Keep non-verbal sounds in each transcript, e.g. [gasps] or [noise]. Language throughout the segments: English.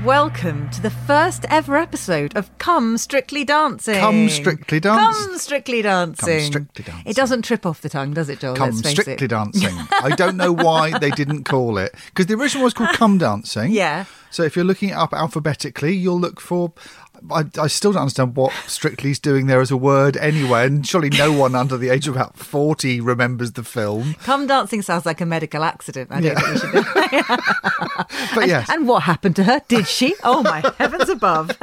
and welcome to the first ever episode of Come Strictly Dancing. Come Strictly Dance- Come Strictly Dancing. Strictly Dancing. It doesn't trip off the tongue, does it, Joel? Come strictly it. dancing. [laughs] I don't know why they didn't call it because the original was called Come Dancing. Yeah. So if you're looking it up alphabetically, you'll look for. I, I still don't understand what Strictly's doing there as a word anyway, and surely no one under the age of about forty remembers the film. Come Dancing sounds like a medical accident. I don't Yeah. think we should do [laughs] [laughs] But yes, And what happened to her? Did she? Oh my heavens above. [laughs]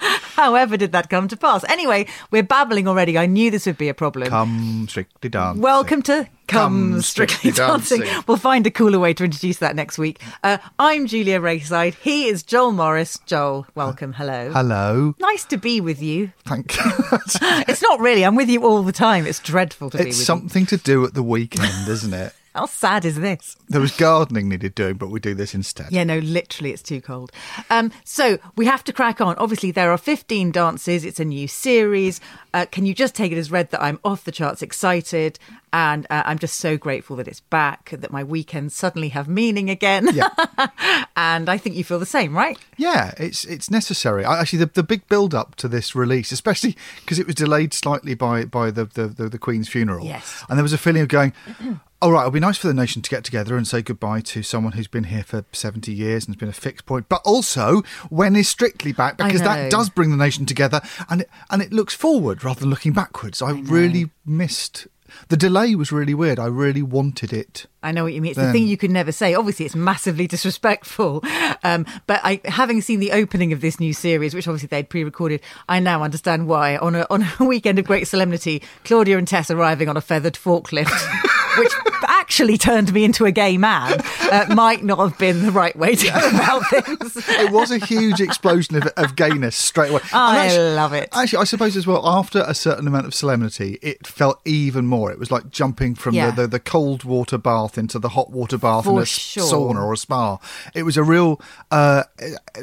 [laughs] However, did that come to pass? Anyway, we're babbling already. I knew this would be a problem. Come Strictly Dancing. Welcome to Come, Come Strictly, Strictly Dancing. Dancing. We'll find a cooler way to introduce that next week. Uh, I'm Julia Rayside. He is Joel Morris. Joel, welcome. Hello. Hello. Nice to be with you. Thank [laughs] you. It's not really. I'm with you all the time. It's dreadful to be it's with you. something to do at the weekend, isn't it? How sad is this? There was gardening needed doing, but we do this instead. Yeah, no, literally, it's too cold. Um, so we have to crack on. Obviously, there are 15 dances. It's a new series. Uh, can you just take it as read that I'm off the charts excited? And uh, I'm just so grateful that it's back, that my weekends suddenly have meaning again. Yeah. [laughs] and I think you feel the same, right? Yeah, it's it's necessary. I, actually, the, the big build up to this release, especially because it was delayed slightly by by the the, the, the Queen's funeral. Yes. and there was a feeling of going. All right, it'll be nice for the nation to get together and say goodbye to someone who's been here for 70 years and has been a fixed point. But also, when is Strictly back? Because that does bring the nation together and it, and it looks forward rather than looking backwards. I, really missed. The delay was really weird. I really wanted it. I know what you mean. It's the thing you could never say. Obviously, it's massively disrespectful. Um, but I, having seen the opening of this new series, which obviously they'd pre-recorded, I now understand why. On a on a [laughs] weekend of great solemnity, Claudia and Tess arriving on a feathered forklift, [laughs] which actually turned me into a gay man, uh, might not have been the right way to go [laughs] about things. it was a huge explosion of, of gayness straight away. I love it. Actually, I suppose as well, after a certain amount of solemnity, it felt even more. It was like jumping from Yeah. the, the, the cold water bath into the hot water bath in a sure. sauna or a spa. It was a real uh,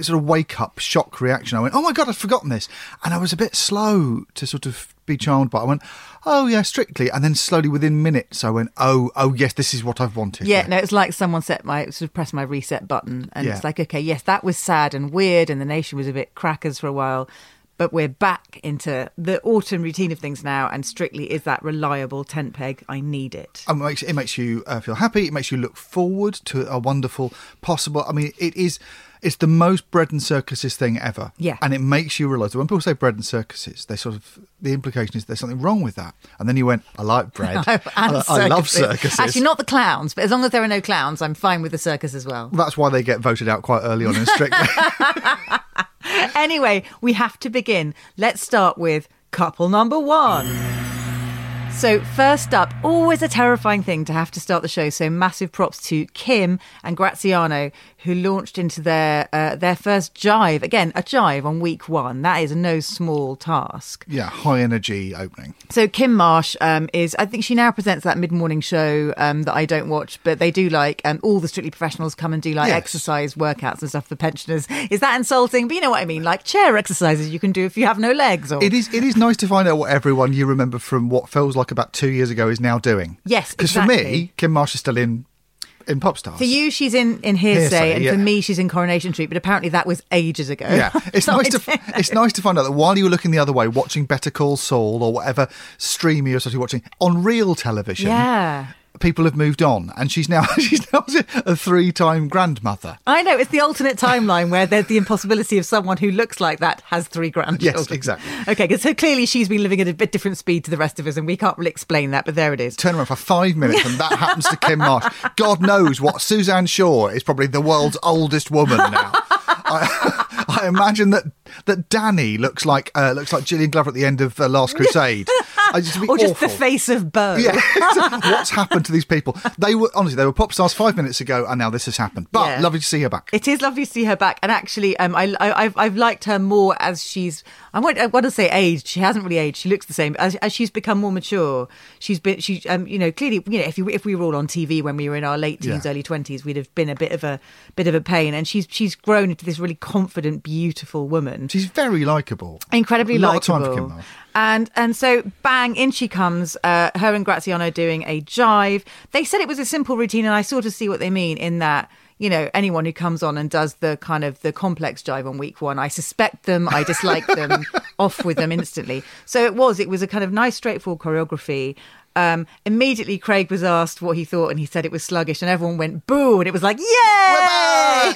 sort of wake up shock reaction. I went, oh my God, I'd forgotten this. And I was a bit slow to sort of be charmed by. I went, oh yeah, strictly. And then slowly within minutes, I went, oh, oh yes, this is what I've wanted. Yeah, no, it's like someone set my sort of pressed my reset button, and Yeah. it's like, okay, yes, that was sad and weird, and the nation was a bit crackers for a while, but we're back into the autumn routine of things now, and Strictly is that reliable tent peg. I need it. Um, It makes, it makes you uh, feel happy. It makes you look forward to a wonderful possible. I mean, it is. It's the most bread and circuses thing ever. Yeah. And it makes you realise that when people say bread and circuses, they sort of the implication is there's something wrong with that. And then you went, I like [laughs] bread. And I, I love circuses. circuses. Actually, not the clowns, but as long as there are no clowns, I'm fine with the circus as well. That's why they get voted out quite early on in Strictly. [laughs] [laughs] anyway, we have to begin. Let's start with couple number one. So, first up, always a terrifying thing to have to start the show. So, massive props to Kim and Graziano, who launched into their uh, their first jive. Again, a jive on week one. That is no small task. yeah, high energy opening. So Kym Marsh um, is, I think she now presents that mid morning show um, that I don't watch, but they do like um, all the Strictly Professionals come and do like Yes. exercise workouts and stuff for pensioners. Is that insulting? But you know what I mean, like chair exercises you can do if you have no legs. Or It is. It is nice to find out what everyone you remember from what feels like about two years ago is now doing. Yes, because for me, Kym Marsh is still in in pop stars. for you, she's in in Hear'Say, Hear'Say, and yeah. for me, she's in Coronation Street. But apparently, that was ages ago. Yeah, [laughs] it's nice to don't it's nice to find out that while you were looking the other way, watching Better Call Saul or whatever stream you're sort of watching on real television, Yeah. People have moved on, and she's now [laughs] she's now a three-time grandmother. I know it's the alternate timeline where there's the impossibility of someone who looks like that has three grandchildren. Yes, exactly. Okay, so clearly she's been living at a bit different speed to the rest of us, and we can't really explain that. But there it is. Turn around for five minutes, and that happens to Kym Marsh. [laughs] God knows what Suzanne Shaw is probably the world's oldest woman now. I, [laughs] I imagine that that Danny looks like uh, looks like Julian Glover at the end of uh, Last Crusade. Just, Or just the face of Bo. Yeah, what's happened to these people? They were honestly they were pop stars five minutes ago, and now this has happened. But Yeah. lovely to see her back. It is lovely to see her back, and actually, um, I, I, I've, I've liked her more as she's. I want, I want to say aged. She hasn't really aged. She looks the same. As, as she's become more mature, she's been. She, um, you know, clearly, you know, if you, if we were all on TV when we were in our late teens, Yeah. early twenties, we'd have been a bit of a bit of a pain. And she's she's grown into this really confident, beautiful woman She's very likable. incredibly a lot likable. Of time for Kym Marsh. And and so bang in she comes. Uh, her and Graziano doing a jive. They said it was a simple routine, and I sort of see what they mean in that. You know, anyone who comes on and does the kind of the complex jive on week one, I suspect them, I dislike them, [laughs] off with them instantly. So it was, it was a kind of nice, straightforward choreography. Um, immediately, Craig was asked what he thought, and he said it was sluggish, and everyone went boo, and it was like, yay!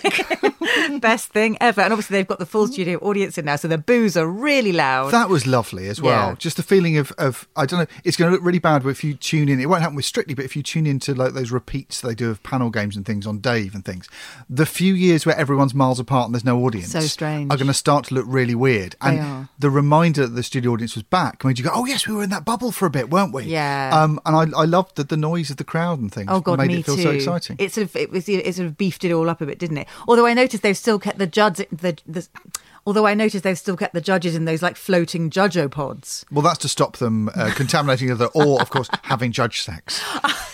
[laughs] Best thing ever. And obviously, they've got the full studio audience in now, so the boos are really loud. That was lovely as well. Yeah. Just the feeling of, of I don't know, it's going to look really bad if you tune in. It won't happen with Strictly, but if you tune into like those repeats they do of panel games and things on Dave and things, the few years where everyone's miles apart and there's no audience So strange. are going to start to look really weird. And the reminder that the studio audience was back made you go, oh yes, we were in that bubble for a bit, weren't we? Yeah. Um, and I, I loved the, the noise of the crowd and things. Oh God, made me it feel too. so exciting. It sort of it was it sort of beefed it all up a bit, didn't it? Although I noticed they've still kept the Judds the, the although I noticed they've still kept the judges in those like floating judgeopods. well, that's to stop them uh, [laughs] contaminating the other, or of course having judge sex.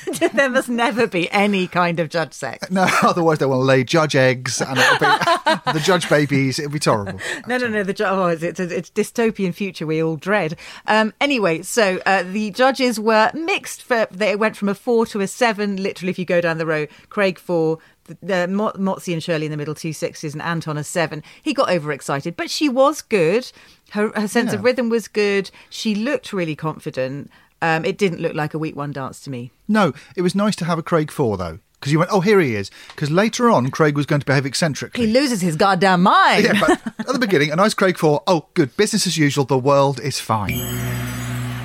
[laughs] there must never be any kind of judge sex. No, [laughs] otherwise they will lay judge eggs and it'll be the judge babies. It'll be terrible. No, no, no. The ju- oh, it's, it's, a, it's dystopian future we all dread. Um, anyway, so uh, the judges were mixed. For they went from a four to a seven. Literally, if you go down the row, Craig four. The, Mo- Motsi and Shirley in the middle, two sixes, and Anton a seven. He got overexcited, but she was good. Her her sense of rhythm was good. She looked really confident. Um, it didn't look like a week one dance to me. No, it was nice to have a Craig Four though, because you went, oh, here he is. Because later on, Craig was going to behave eccentrically. He loses his goddamn mind. yeah, but at the beginning, a nice Craig Four. Oh, good, business as usual. The world is fine.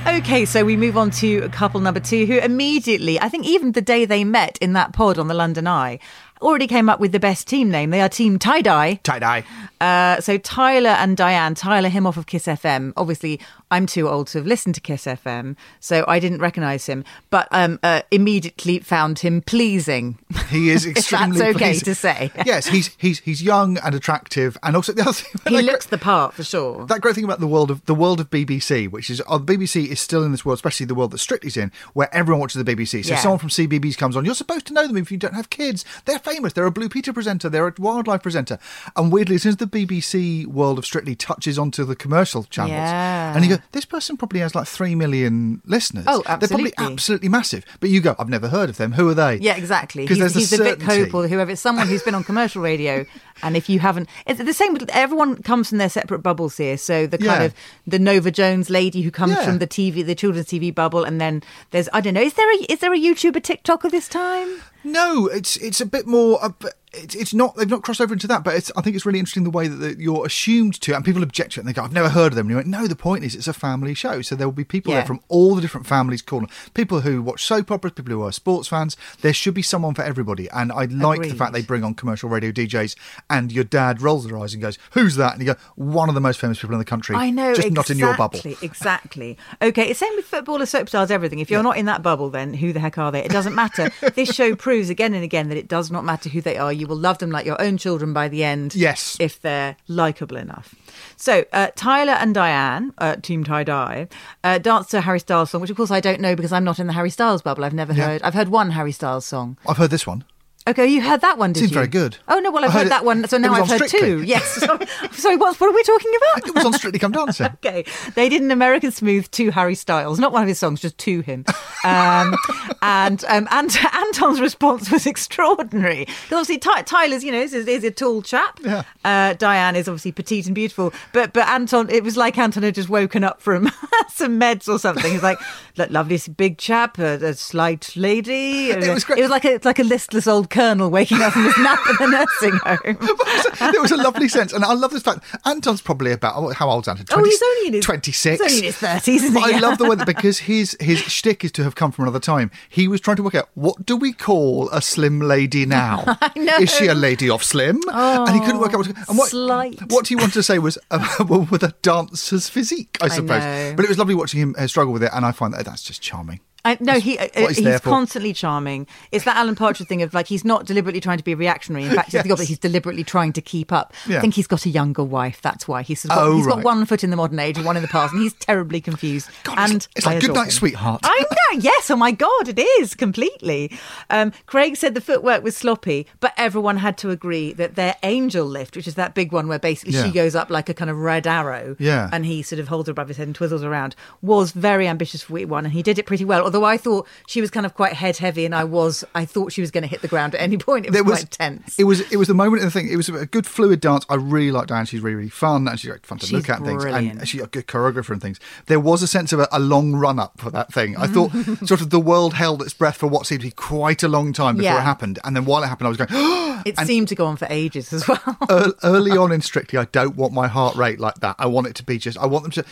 Okay, so we move on to a couple number two, who immediately, I think even the day they met in that pod on the London Eye, already came up with the best team name. They are Team Tie Dye. Tie dye. Uh, so Tyler and Dianne, Tyler him off of Kiss FM. Obviously, I'm too old to have listened to Kiss FM, so I didn't recognise him, but um, uh, immediately found him pleasing. He is [laughs] If that's extremely. okay pleasing. to say. yes, he's he's he's young and attractive, and also the other thing. he that looks the part for sure. that great thing about the world of the world of BBC, which is oh, the BBC is still in this world, especially the world that Strictly's in, where everyone watches the BBC. So Yeah. if someone from CBBC comes on, you're supposed to know them if you don't have kids. They're famous. They're a Blue Peter presenter. They're a wildlife presenter. And weirdly, as soon as the BBC world of Strictly touches onto the commercial channels, Yeah. and you go, this person probably has like three million listeners. Oh, They're probably absolutely. absolutely massive. But you go, I've never heard of them. Who are they? Yeah, exactly. Because He's, there's he's the the Vick Hope or whoever. It's someone who's been on commercial radio. And if you haven't, it's the same. with Everyone comes from their separate bubbles here. So the kind Yeah. of the Nova Jones lady who comes Yeah. from the TV, the children's TV bubble, and then there's I don't know. Is there a is there a YouTuber TikToker this time? No, it's it's a bit more. Uh, it's it's not. They've not crossed over into that. But it's, I think it's really interesting the way that the, you're assumed to, and people object to it, and they go, "I've never heard of them." And you went, "No, the point is, it's a family show, so there will be people Yeah. there from all the different families calling. People who watch soap operas, people who are sports fans. There should be someone for everybody. And I like the fact they bring on commercial radio DJs, and your dad rolls their eyes and goes, "Who's that?" And you go, "One of the most famous people in the country." I know, just not in your bubble." exactly, Exactly. Okay, it's same with footballers, soap stars, everything. If you're not in that bubble, then who the heck are they? It doesn't matter. this show [laughs] proves again and again that it does not matter who they are. You will love them like your own children by the end. Yes. if they're likable enough. So uh, Tyler and Dianne, uh, Team Tie Dye, uh, danced to a Harry Styles song, which of course I don't know because I'm not in the Harry Styles bubble. I've never Yeah. heard. I've heard one Harry Styles song. I've heard this one. Okay, you heard that one, did Seemed you? very good. Oh no, well I've heard, heard that one, so now I've heard Strictly. two. [laughs] Yes. Sorry, sorry what, what are we talking about? It was on Strictly Come Dancing. [laughs] Okay, they did an American Smooth to Harry Styles, not one of his songs, just to him. Um, [laughs] and um, and Anton's response was extraordinary because obviously Ty- Tyler's, you know, is, is a tall chap. Yeah. Uh, Dianne is obviously petite and beautiful, but but Anton, it was like Anton had just woken up from some meds or something. He's like, "Look, lovely big chap, a, a slight lady. It was great. It was like a like a listless old colonel waking up from his nap in the nursing home. [laughs] there was a lovely sense, and I love this fact. Anton's probably about oh, how old's Anton? Oh, he's only in his- twenty six. he's only in his 30s, isn't he? I love the way that [laughs] because his his shtick is to have come from another time. He was trying to work out what do we call a slim lady now? [laughs] I know. Is she a lady of slim? and he couldn't work out what. To, and what slight. what he wanted to say was uh, well, with a dancer's physique, I suppose. know. but it was lovely watching him uh, struggle with it, and I find that that's just charming. I, no, he uh, he's he's constantly charming. It's that Alan Partridge thing of like he's not deliberately trying to be reactionary. In fact, Yes. it's the. He's deliberately trying to keep up. Yeah. I think he's got a younger wife. That's why he's got, Oh, he's got one foot in the modern age and one in the past, and he's terribly confused. God, and it's like I Good Night, him. Sweetheart. I know. [laughs] Yes. Oh my God, it is completely. Um, Craig said the footwork was sloppy, but everyone had to agree that their angel lift, which is that big one where basically Yeah. she goes up like a kind of red arrow, Yeah. and he sort of holds her above his head and twizzles around, was very ambitious for week one, and he did it pretty well. Although I thought she was kind of quite head heavy, and I was, I thought she was going to hit the ground at any [laughs] point. It was, there was quite tense. It was it was the moment of the thing. It was a good fluid dance. I really like Dianne. She's really really fun and she's like fun to She's look at and things. And she's a good choreographer and things. There was a sense of a, a long run up for that thing. I thought [laughs] sort of the world held its breath for what seemed to be quite a long time before Yeah. it happened. And then while it happened, I was going. [gasps] it seemed to go on for ages as well. [laughs] Early on in Strictly, I don't want my heart rate like that. I want it to be just. I want them to.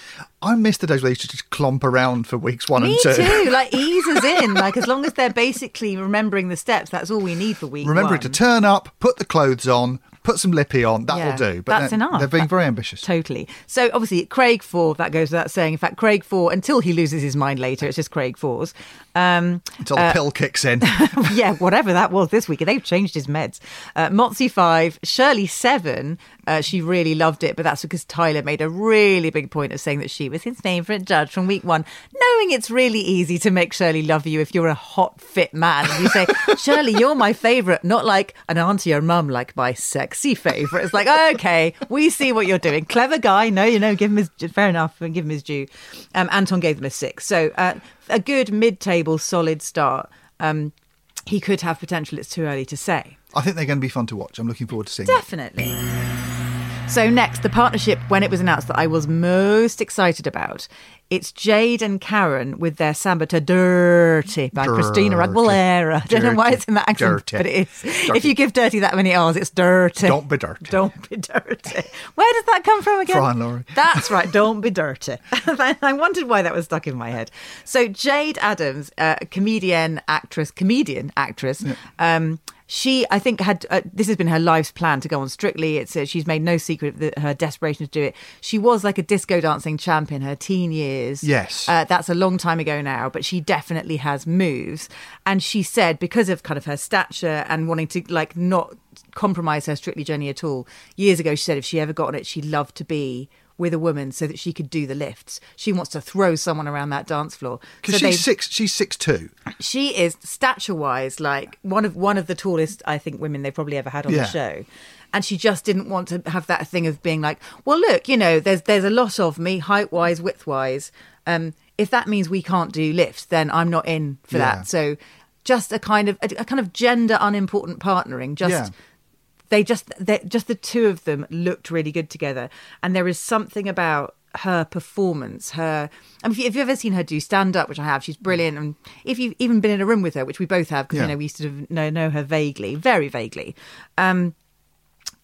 I miss the days where they used to just clomp around for weeks one Me and two. too. Like ease us in. Like as long as they're basically remembering the steps, that's all we need for week Remember one. to turn up, put the clothes on, put some lippy on. That'll Yeah, do. But that's enough. They're being very ambitious. Totally. So obviously, Craig Four. That goes without saying. In fact, Craig Four until he loses his mind later. It's just Craig Fours. Um, Until the pill kicks in. [laughs] yeah, whatever that was this week. They've changed his meds. Uh, Motsi five, Shirley seven. Uh, she really loved it, but that's because Tyler made a really big point of saying that she was his favourite judge from week one, knowing it's really easy to make Shirley love you if you're a hot, fit man. And you say, [laughs] Shirley, you're my favourite, not like an auntie or mum, like my sexy favourite. It's like, okay, we see what you're doing. Clever guy. No, you know, give him his, fair enough, and give him his due. Um, Anton gave them a six. So uh, a good mid-table, solid start. Um, he could have potential. It's too early to say. I think they're going to be fun to watch. I'm looking forward to seeing. Definitely. So next, the partnership when it was announced that I was most excited about. It's Jayde and Karen with their samba to Dirty by Christina Aguilera. I don't know why it's in that accent, Dirty. but it is. Dirty. If you give Dirty that many R's, it's Dirty. Don't be dirty. Don't be dirty. Where does that come from again? Fran Laurie. That's right. [laughs] Don't be dirty. [laughs] I wondered why that was stuck in my head. So Jayde Adams, uh, comedian, actress, comedian, actress. Um, she, I think, had uh, this has been her life's plan to go on Strictly. It's uh, she's made no secret of the, her desperation to do it. She was like a disco dancing champ in her teen years. Yes. uh, that's a long time ago now, but she definitely has moves. And she said because of kind of her stature and wanting to like not compromise her Strictly journey at all. Years ago, she said if she ever got on it, she'd love to be with a woman so that she could do the lifts. She wants to throw someone around that dance floor. Because So they- she's six. She's six two. she is stature wise like one of one of the tallest I think women they've probably ever had on Yeah. the show. And she just didn't want to have that thing of being like, well, look, you know, there's there's a lot of me, height wise, width wise. Um, if that means we can't do lifts, then I'm not in for Yeah. that. So, just a kind of a, a kind of gender unimportant partnering. Just Yeah. They just they just the two of them looked really good together. And there is something about her performance her I mean, if, you, if you've ever seen her do stand up which i have she's brilliant. And if you've even been in a room with her which we both have because Yeah. you know we sort of know, know her vaguely very vaguely um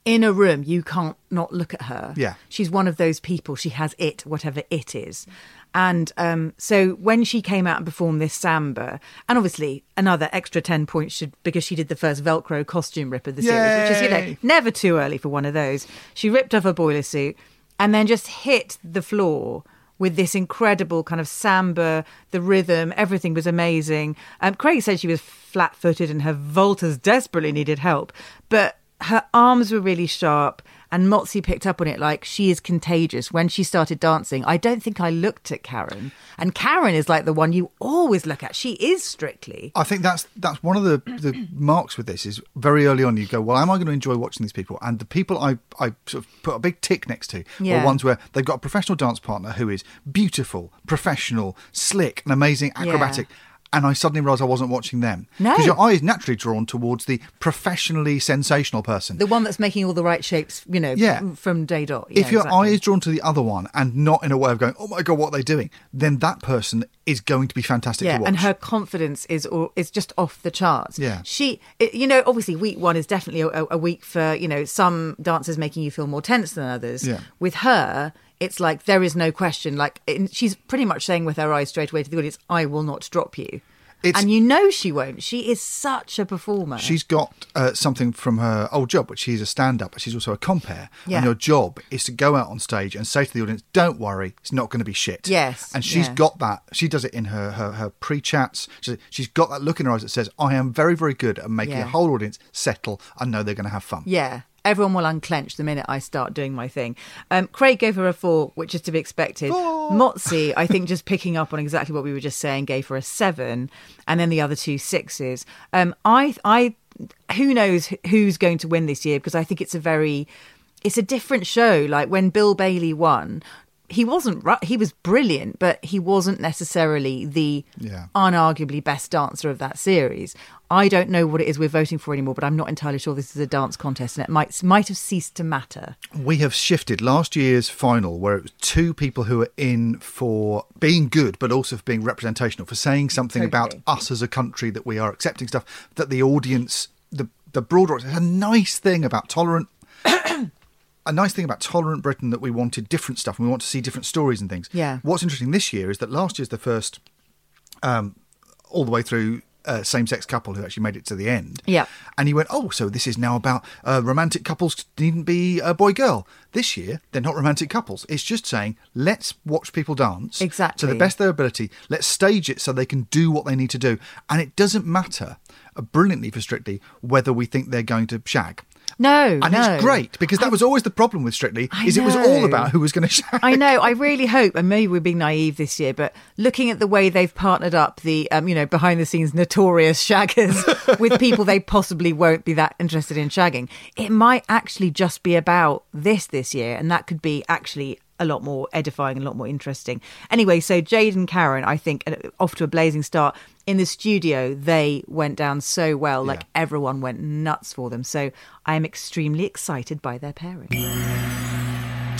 in a room you can't not look at her. Yeah. she's one of those people. She has it whatever it is and um, so when she came out and performed this samba and obviously another extra 10 points should because she did the first velcro costume rip of the series which is you know never too early for one of those she ripped off her boiler suit and then just hit the floor with this incredible kind of samba, the rhythm, everything was amazing. Um, Craig said she was flat footed and her voltas desperately needed help, but her arms were really sharp and Motsi picked up on it like she is contagious. When she started dancing, I don't think I looked at Karen, and Karen is like the one you always look at. She is strictly. I think that's that's one of the, the marks with this is very early on you go, well, am I going to enjoy watching these people? And the people I, I sort of put a big tick next to Yeah. are ones where they've got a professional dance partner who is beautiful, professional, slick, and amazing, acrobatic. And I suddenly realised I wasn't watching them. No. Because your eye is naturally drawn towards the professionally sensational person. The one that's making all the right shapes, you know, Yeah. from day dot. Yeah, if your exactly. eye is drawn to the other one and not in a way of going, oh my God, what are they doing? Then that person is going to be fantastic yeah, to watch. and her confidence is or is just off the charts. Yeah. She, you know, obviously week one is definitely a, a week for you know some dancers making you feel more tense than others. Yeah. With her, it's like there is no question. Like it, she's pretty much saying with her eyes straight away to the audience, "I will not drop you," It's- and you know she won't. She is such a performer. She's got uh, something from her old job, which she's a stand up, but she's also a compere. Yeah. And your job is to go out on stage and say to the audience, don't worry, it's not going to be shit. Yes, And she's yeah. got that. She does it in her, her, her pre chats. She's, she's got that look in her eyes that says, I am very, very good at making Yeah. a whole audience settle and know they're going to have fun. Yeah. Everyone will unclench the minute I start doing my thing. Um, Craig gave her a four, which is to be expected. Motsi, I think, just picking up on exactly what we were just saying, gave her a seven, and then the other two sixes. Um, I, I, who knows who's going to win this year? Because I think it's a very, it's a different show. Like when Bill Bailey won, he wasn't right. He was brilliant, but he wasn't necessarily the Yeah. unarguably best dancer of that series. I don't know what it is we're voting for anymore, but I'm not entirely sure this is a dance contest, and it might might have ceased to matter. We have shifted last year's final, where it was two people who were in for being good, but also for being representational, for saying something about us as a country that we are accepting stuff that the audience, the the broader audience, a nice thing about tolerant. A nice thing about tolerant Britain that we wanted different stuff and we want to see different stories and things. Yeah. What's interesting this year is that last year's the first, um, all the way through uh, same-sex couple who actually made it to the end. Yeah. And he went, oh, so this is now about uh, romantic couples needn't be a boy girl. This year, they're not romantic couples. It's just saying, let's watch people dance exactly to the best of their ability. Let's stage it so they can do what they need to do. And it doesn't matter uh, brilliantly for Strictly whether we think they're going to shag. No, And no. it's great because that was always the problem with Strictly I is it was all about who was going [laughs] to shag. I know. I really hope, and maybe we're being naive this year, but looking at the way they've partnered up the, um, you know, behind the scenes notorious shaggers [laughs] with people they possibly won't be that interested in shagging, it might actually just be about this this year, and that could be actually a lot more edifying and a lot more interesting. Anyway, so Jayde and Karen, I think, off to a blazing start. In the studio, they went down so well, like everyone went nuts for them. So I am extremely excited by their pairing.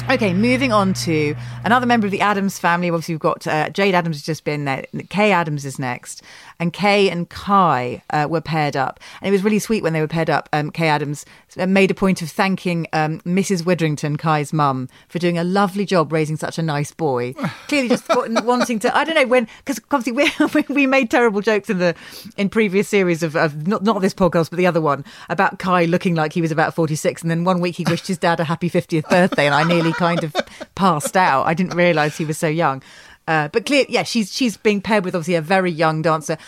Okay, moving on to another member of the Adams family. Obviously, we've got uh, Jayde Adams has just been there. Kaye Adams is next, and Kaye and Kai uh, were paired up, and it was really sweet when they were paired up. Um, Kaye Adams uh, made a point of thanking um, Mrs. Widdrington, Kai's mum, for doing a lovely job raising such a nice boy. [laughs] Clearly, just wanting to. I don't know when because obviously [laughs] we we made terrible jokes in the in previous series of, of not not this podcast but the other one about Kai looking like he was about forty six, and then one week he wished his dad a happy fiftieth birthday, and I nearly kind of passed out. I didn't realise he was so young. Uh, but clear, yeah, she's she's being paired with obviously a very young dancer.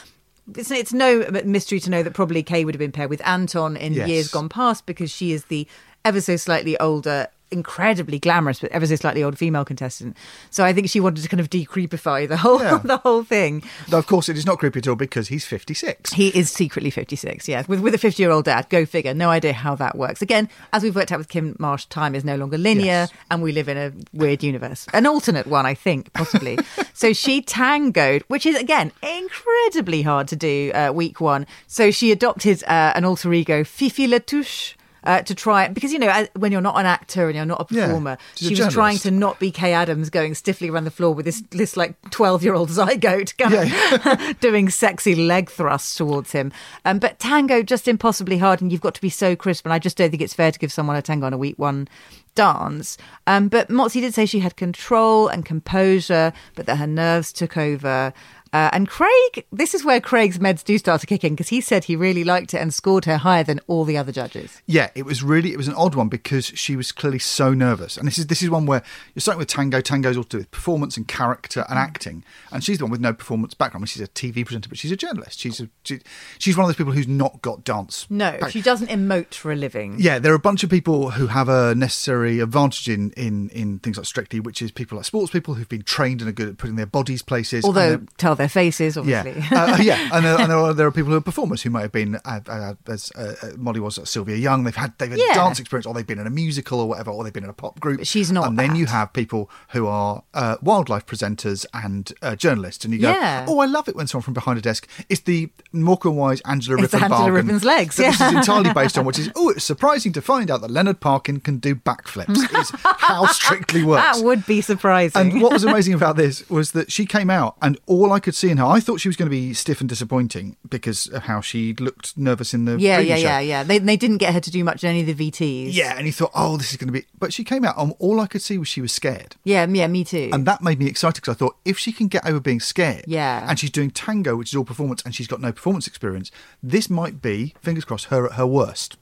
It's, it's no mystery to know that probably Kaye would have been paired with Anton in Yes. years gone past because she is the ever so slightly older, incredibly glamorous, but ever so slightly older female contestant. So I think she wanted to kind of decreepify the whole Yeah. [laughs] the whole thing. Though, of course, it is not creepy at all because he's 56. He is secretly 56, yes, with, with a 50 year old dad. Go figure. No idea how that works. Again, as we've worked out with Kym Marsh, time is no longer linear Yes. and we live in a weird universe. An alternate one, I think, possibly. [laughs] so she tangoed, which is, again, incredibly hard to do uh, week one. So she adopted uh, an alter ego, Fifi Latouche. Uh, to try it because you know when you're not an actor and you're not a Yeah, performer, a she was trying to not be Kaye Adams going stiffly around the floor with this this like twelve year old [laughs] zygote kind of [laughs] doing sexy leg thrusts towards him. Um, but tango just impossibly hard, and you've got to be so crisp. And I just don't think it's fair to give someone a tango on a week one dance. Um, but Motsi did say she had control and composure, but that her nerves took over. Uh, and Craig, this is where Craig's meds do start to kick in because he said he really liked it and scored her higher than all the other judges. Yeah, it was really it was an odd one because she was clearly so nervous. And this is this is one where you're starting with tango. Tango's all to do with performance and character and acting. And she's the one with no performance background. I mean, she's a TV presenter, but she's a journalist. She's a, she, she's one of those people who's not got dance. No, back- she doesn't emote for a living. Yeah, there are a bunch of people who have a necessary advantage in, in, in things like Strictly, which is people like sports people who've been trained and are good at putting their bodies places. Although tell their faces, yeah, obviously. uh, yeah, [laughs] and, uh, and there, are, there are people who are performers who might have been, uh, uh, as uh, uh, Molly was, uh, Sylvia Young. They've had they've had Yeah. dance experience, or they've been in a musical, or whatever, or they've been in a pop group. But she's not And then you have people who are uh, wildlife presenters and uh, journalists, and you go, Yeah. "Oh, I love it when someone from behind a desk." It's the Morecambe Wise Angela It's Angela bargain Rippon's legs, that This is entirely based on, [laughs] which is, oh, it's surprising to find out that Leonard Parkin can do backflips. Is how Strictly [laughs] works. that would be surprising. And what was amazing about this was that she came out, and all I could see in her, I thought she was going to be stiff and disappointing because of how she looked nervous in the yeah, yeah, show. yeah, yeah. They, they didn't get her to do much in any of the VTs. Yeah, and you thought, oh, this is going to be. But she came out, and all I could see was she was scared. Yeah, yeah, me too. And that made me excited because I thought if she can get over being scared, Yeah. and she's doing tango, which is all performance, and she's got no performance experience, this might be, fingers crossed, her at her worst.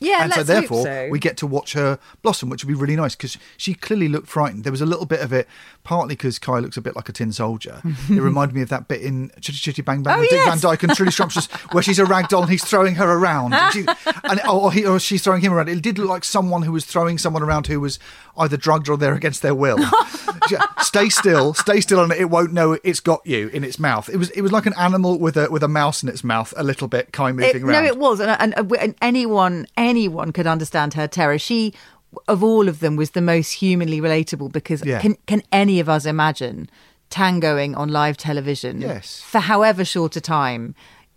yeah, and so therefore so. we get to watch her blossom, which would be really nice because she clearly looked frightened. There was a little bit of it, partly because Kai looks a bit like a tin soldier. [laughs] it reminded me of that bit in Chitty Chitty Bang Bang Oh, with Dick. Van Dyke and Truly Scrumptious, [laughs] where she's a rag doll and he's throwing her around, and, she, and or, he, or she's throwing him around. It did look like someone who was throwing someone around who was either drugged or there against their will. [laughs] Stay still, stay still, and it won't know it's got you in its mouth. It was it was like an animal with a with a mouse in its mouth, a little bit, Kai moving It- around. no, it was, and, and, and anyone anyone could understand her terror. She, of all of them, was the most humanly relatable because Yeah. can can any of us imagine tangoing on live television? Yes. for however short a time.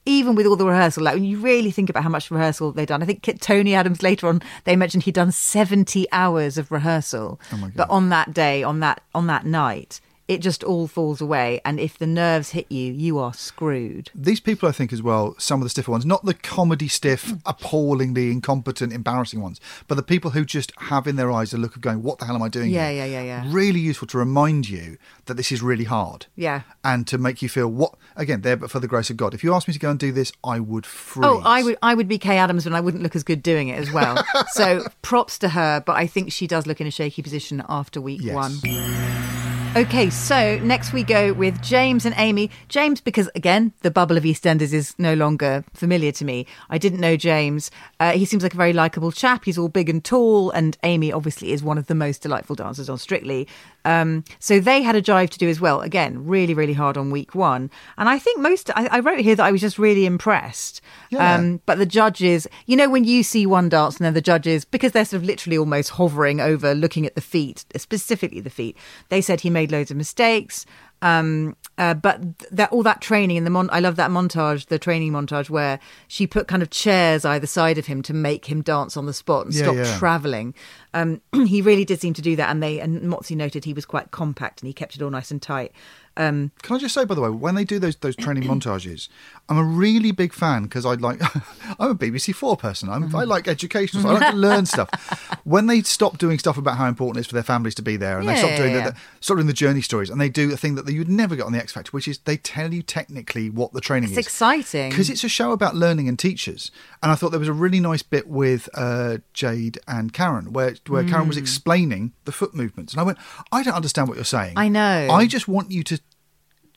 Even with all the rehearsal, like when you really think about how much rehearsal they've done, I think Tony Adams later on they mentioned he'd done seventy hours of rehearsal. Oh my God. But on that day, on that on that night, it just all falls away. And if the nerves hit you, you are screwed. these people, I think, as well, some of the stiffer ones, not the comedy stiff, Mm. appallingly incompetent, embarrassing ones, but the people who just have in their eyes a look of going, "What the hell am I doing?" Yeah, here?" yeah, yeah, yeah. Really useful to remind you that this is really hard. Yeah. and to make you feel what again, there, but for the grace of God. If you asked me to go and do this, I would freeze. Oh, I would I would be Kaye Adams, and I wouldn't look as good doing it as well. [laughs] so props to her, but I think she does look in a shaky position after week Yes. one. Okay, so next we go with James and Amy. James, because again, the bubble of EastEnders is no longer familiar to me. I didn't know James. Uh, he seems like a very likable chap. He's all big and tall, and Amy obviously is one of the most delightful dancers on Strictly. Um, so they had a drive to do as well. Again, really, really hard on week one. And I think most, I, I wrote here that I was just really impressed. Yeah. Um, but the judges, you know, when you see one dance and then the judges, because they're sort of literally almost hovering over looking at the feet, specifically the feet, they said he made loads of mistakes. Um, uh, but that all that training and the mon- I love that montage, the training montage where she put kind of chairs either side of him to make him dance on the spot and Yeah, stop yeah. traveling. Um, [clears throat] he really did seem to do that, and they and Motsi noted he was quite compact and he kept it all nice and tight. Um, Can I just say, by the way, when they do those those training [clears throat] montages, I'm a really big fan because I like. [laughs] I'm a BBC Four person. I'm, I like education. So I like to learn [laughs] stuff. When they stop doing stuff about how important it is for their families to be there, and they stop doing yeah, the, yeah. the stop doing the journey stories, and they do a thing that you would never get on the X Factor, which is they tell you technically what the training It's is. It's exciting. because it's a show about learning and teachers. And I thought there was a really nice bit with uh, Jayde and Karen, where where Karen Mm. was explaining the foot movements, and I went, I don't understand what you're saying. I know. I just want you to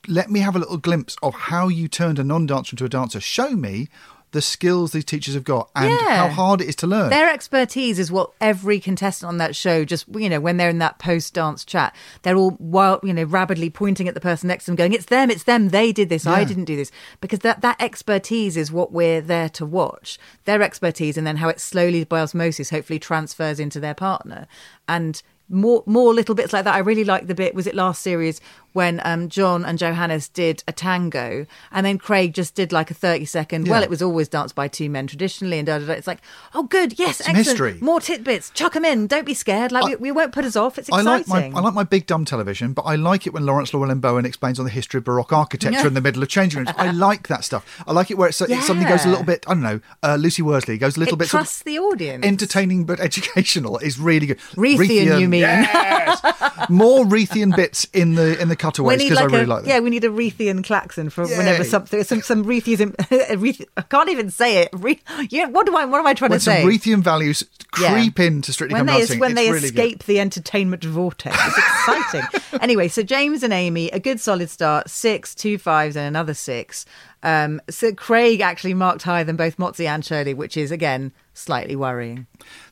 let me have a little glimpse of how you turned a non-dancer into a dancer. Show me the skills these teachers have got and Yeah. how hard it is to learn. Their expertise is what every contestant on that show just you know when they're in that post dance chat, they're all wild you know rabidly pointing at the person next to them, going, "It's them, it's them. They did this. I didn't do this." Because that that expertise is what we're there to watch. Their expertise, and then how it slowly by osmosis, hopefully transfers into their partner and. More, more little bits like that. I really like the bit. Was it last series when um, John and Johannes did a tango, and then Craig just did like a thirty second. Well, it was always danced by two men traditionally, and da, da, da. it's like, oh, good, yes, Some excellent. history. More tidbits. Chuck them in. Don't be scared. Like we, we won't put us off. It's I exciting. like my I like my big dumb television, but I like it when Laurence Llewelyn-Bowen explains on the history of Baroque architecture in the middle of changing rooms. I [laughs] like that stuff. I like it where it's, it suddenly goes a little bit. I don't know. Uh, Lucy Worsley goes a little it bit trusts the audience. entertaining but [laughs] educational. Is really good. Reithian, you mean? Yes. [laughs] More Reithian bits in the in the cutaways because I really a, like them. Yeah, we need a Reithian klaxon for whenever something, some some Reithian. [laughs] Reith, I can't even say it. Re, yeah, what do I? What am I trying when to some say? Dancing values Yeah. creep into Strictly when Come they Dancing, when it's they really good. escape the entertainment vortex. It's exciting. [laughs] anyway, so James and Amy, a good solid start, six, two fives, and another six. Um, so Craig actually marked higher than both Motsi and Shirley, which is again slightly worrying.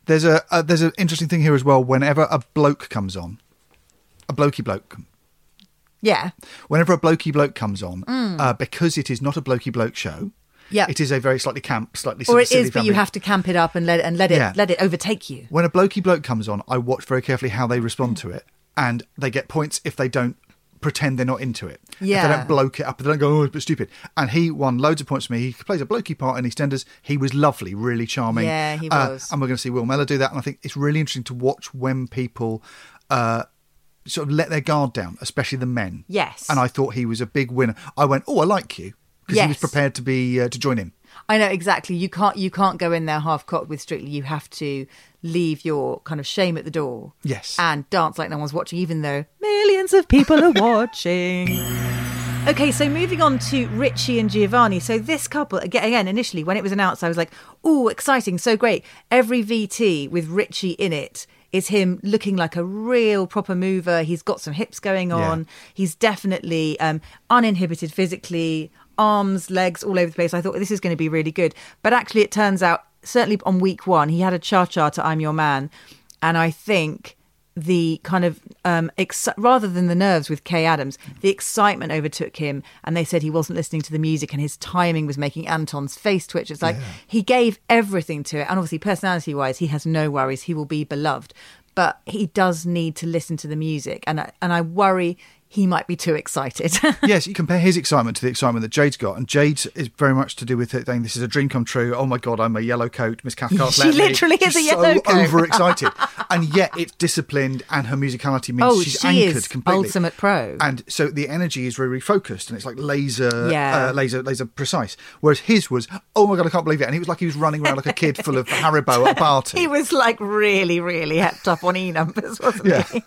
There's a uh, there's an interesting thing here as well. Whenever a bloke comes on, a blokey bloke, Yeah, whenever a blokey bloke comes on, uh, because it is not a blokey bloke show. Mm. Yeah. it is a very slightly camp, slightly or it is, but you have to camp it up and let and let it Yeah. let it overtake you. When a blokey bloke comes on, I watch very carefully how they respond to it, and they get points if they don't pretend they're not into it. If Yeah. they don't bloke it up, they don't go, oh, it's a bit stupid. And he won loads of points for me. He plays a blokey part in EastEnders. He was lovely, really charming. Yeah, he Uh, was. and we're going to see Will Mellor do that. And I think it's really interesting to watch when people uh, sort of let their guard down, especially the men. Yes. And I thought he was a big winner. I went, oh, I like you. Because he was prepared to be uh, to join in. I know exactly. You can't you can't go in there half cocked with Strictly. You have to leave your kind of shame at the door. Yes. And dance like no one's watching, even though millions of people are watching. [laughs] Okay, so moving on to Richie and Giovanni. So this couple again initially when it was announced, I was like, "Oh, exciting, so great!" Every VT with Richie in it is him looking like a real proper mover. He's got some hips going Yeah. on. He's definitely um, uninhibited physically, arms, legs all over the place. I thought this is going to be really good, but actually, it turns out certainly on week one he had a cha cha to "I'm Your Man," and I think the kind of um ex- rather than the nerves with Kaye Adams, the excitement overtook him, and they said he wasn't listening to the music, and his timing was making Anton's face twitch. It's like he gave everything to it, and obviously personality wise, he has no worries. He will be beloved, but he does need to listen to the music, and I, and I worry he might be too excited. [laughs] yes, you compare his excitement to the excitement that Jayde's got, and Jayde's is very much to do with it. Saying this is a dream come true. Oh my god, I'm a yellow coat. Miss [laughs] Cathcart's She let me. literally is She's a yellow so coat. overexcited, [laughs] and yet it's disciplined, and her musicality means Oh, she's she anchored is completely. ultimate pro. and so the energy is really focused, and it's like laser, Yeah. uh, laser, laser precise. Whereas his was, oh my god, I can't believe it, and he was like he was running around like a kid full of Haribo at a party. He was like really, really hepped up on E numbers, wasn't Yeah. he?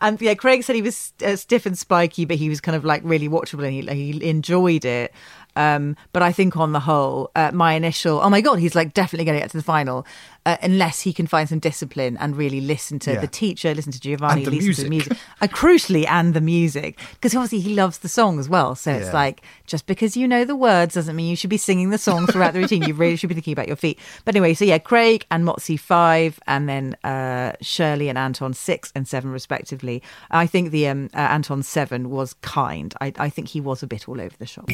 and yeah, Craig said he was uh, stiff and spiky, but he was kind of like really watchable and he, he enjoyed it. Um, but I think on the whole, uh, my initial, oh my God, he's like definitely going to get to the final, uh, unless he can find some discipline and really listen to Yeah. the teacher, listen to Giovanni, listen to the music. music. Uh, crucially, and the music. Because obviously he loves the song as well. So it's like, just because you know the words doesn't mean you should be singing the song throughout the routine. You really should be thinking about your feet. But anyway, so yeah, Craig and Motsi five, and then uh, Shirley and Anton six and seven respectively. I think the um, uh, Anton seven was kind. I, I think he was a bit all over the shop.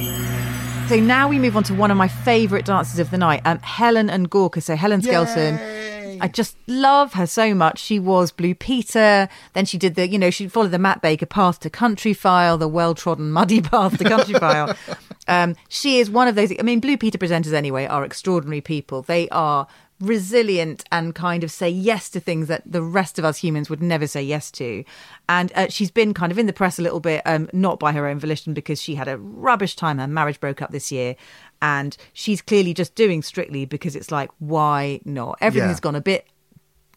So now we move on to one of my favourite dances of the night, um, Helen and Gorka. So Helen Skelton. I just love her so much. She was Blue Peter. Then she did the, you know, she followed the Matt Baker path to Countryfile, the well trodden muddy [laughs] path to Countryfile. [laughs] Um, she is one of those. I mean, Blue Peter presenters anyway are extraordinary people. They are resilient and kind of say yes to things that the rest of us humans would never say yes to. And uh, she's been kind of in the press a little bit, um, not by her own volition, because she had a rubbish time. Her marriage broke up this year. And she's clearly just doing strictly because it's like, why not? Everything's Yeah. gone a bit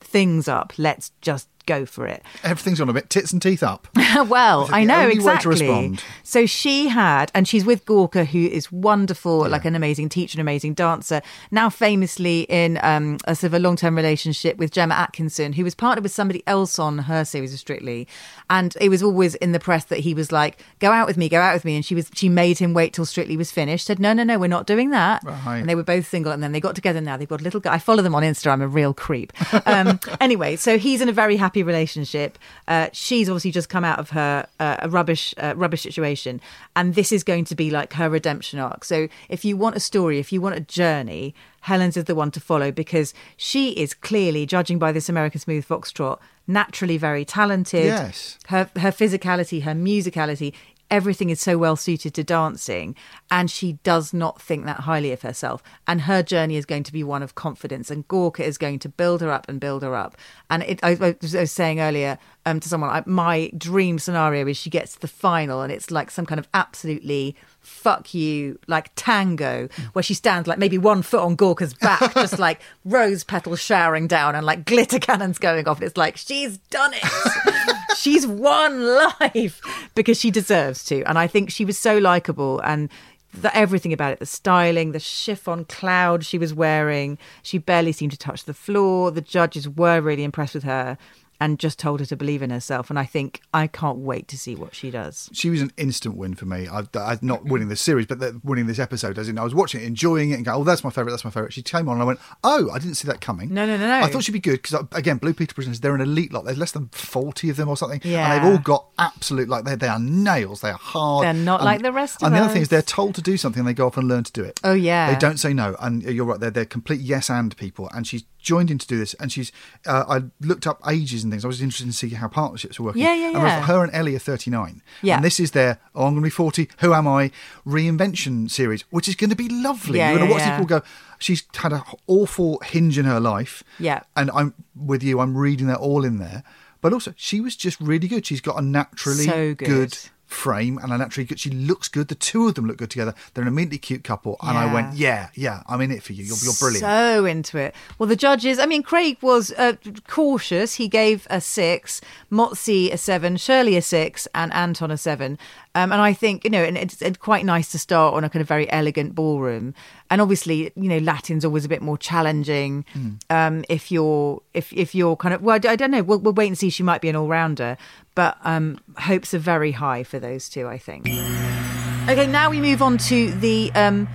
things up. Let's just go for it. Everything's on a bit tits and teeth up. [laughs] well, I know only way to exactly. respond. So she had, and she's with Gorka, who is wonderful, like an amazing teacher, an amazing dancer. Now, famously in um, a sort of a long-term relationship with Gemma Atkinson, who was partnered with somebody else on her series of Strictly, and it was always in the press that he was like, "Go out with me, go out with me," and she was she made him wait till Strictly was finished. Said, "No, no, no, we're not doing that." Right. And they were both single, and then they got together. Now they've got a little guy. I follow them on Insta. I'm a real creep. Um, [laughs] anyway, so he's in a very happy relationship. Uh, she's obviously just come out of her uh, a rubbish uh, rubbish situation, and this is going to be like her redemption arc. So if you want a story, if you want a journey, Helen's is the one to follow because she is clearly, judging by this American Smooth Foxtrot, naturally very talented. Yes. her her physicality, her musicality. Everything is so well suited to dancing, and she does not think that highly of herself. And her journey is going to be one of confidence, and Gorka is going to build her up and build her up. And it, I, I was saying earlier um, to someone, I, my dream scenario is she gets to the final, and it's like some kind of absolutely fuck you, like tango, where she stands like maybe one foot on Gorka's back, [laughs] just like rose petals showering down, and like glitter cannons going off. And it's like she's done it. [laughs] she's won life because she deserves to. And I think she was so likable and the, everything about it the styling, the chiffon cloud she was wearing. She barely seemed to touch the floor. The judges were really impressed with her and just told her to believe in herself. And I think I can't wait to see what she does. She was an instant win for me. I, I not winning this series, but winning this episode. As in, I was watching it, enjoying it, and going, "Oh, that's my favorite. That's my favorite." She came on, and I went, "Oh, I didn't see that coming." No, no, no, no. I thought she'd be good because again, Blue Peter prisoners. They're an elite lot. There's less than forty of them or something, Yeah. and they've all got absolute like they they are nails. They are hard. They're not and, like the rest of And the other thing is, they're told to do something, and they go off and learn to do it. Oh, yeah. They don't say no, and you're right. They're they're complete yes and people, and she's joined in to do this, and she's. Uh, I looked up ages and things. I was interested to see how partnerships are working. Yeah, yeah, And yeah. her and Ellie are 39. Yeah. And this is their, oh, I'm going to be 40, who am I, reinvention series, which is going to be lovely. Yeah, You're going to watch yeah. people go, she's had an awful hinge in her life. Yeah. And I'm with you, I'm reading that all in there. But also, she was just really good. She's got a naturally So good. Frame and a naturally she looks good. The two of them look good together. They're an immediately cute couple. And I went, yeah, yeah, I'm in it for you. You're, you're brilliant. So into it. Well, the judges, I mean, Craig was uh, cautious. He gave a six, Motsi a seven, Shirley a six, and Anton a seven. Um, and I think, you know, and it's, it's quite nice to start on a kind of very elegant ballroom. And obviously, you know, Latin's always a bit more challenging. Hmm. Um, if you're, if if you're kind of, well, I don't know. We'll, we'll wait and see. She might be an all rounder, but um, hopes are very high for those two. I think. Okay, now we move on to the um,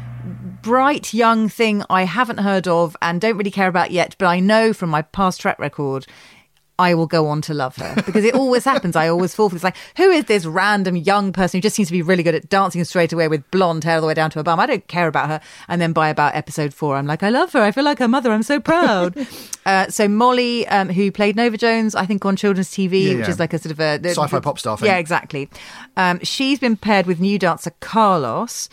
bright young thing I haven't heard of and don't really care about yet, but I know from my past track record. I will go on to love her because it always happens. I always fall for this. Like, who is this random young person who just seems to be really good at dancing straight away with blonde hair all the way down to her bum? I don't care about her. And then by about episode four, I'm like, I love her. I feel like her mother. I'm so proud. [laughs] uh, so Molly, um, who played Nova Jones, I think on children's TV, Yeah, which is like a sort of a Sci-fi the- pop star thing. Yeah, exactly. Um, she's been paired with new dancer Carlos.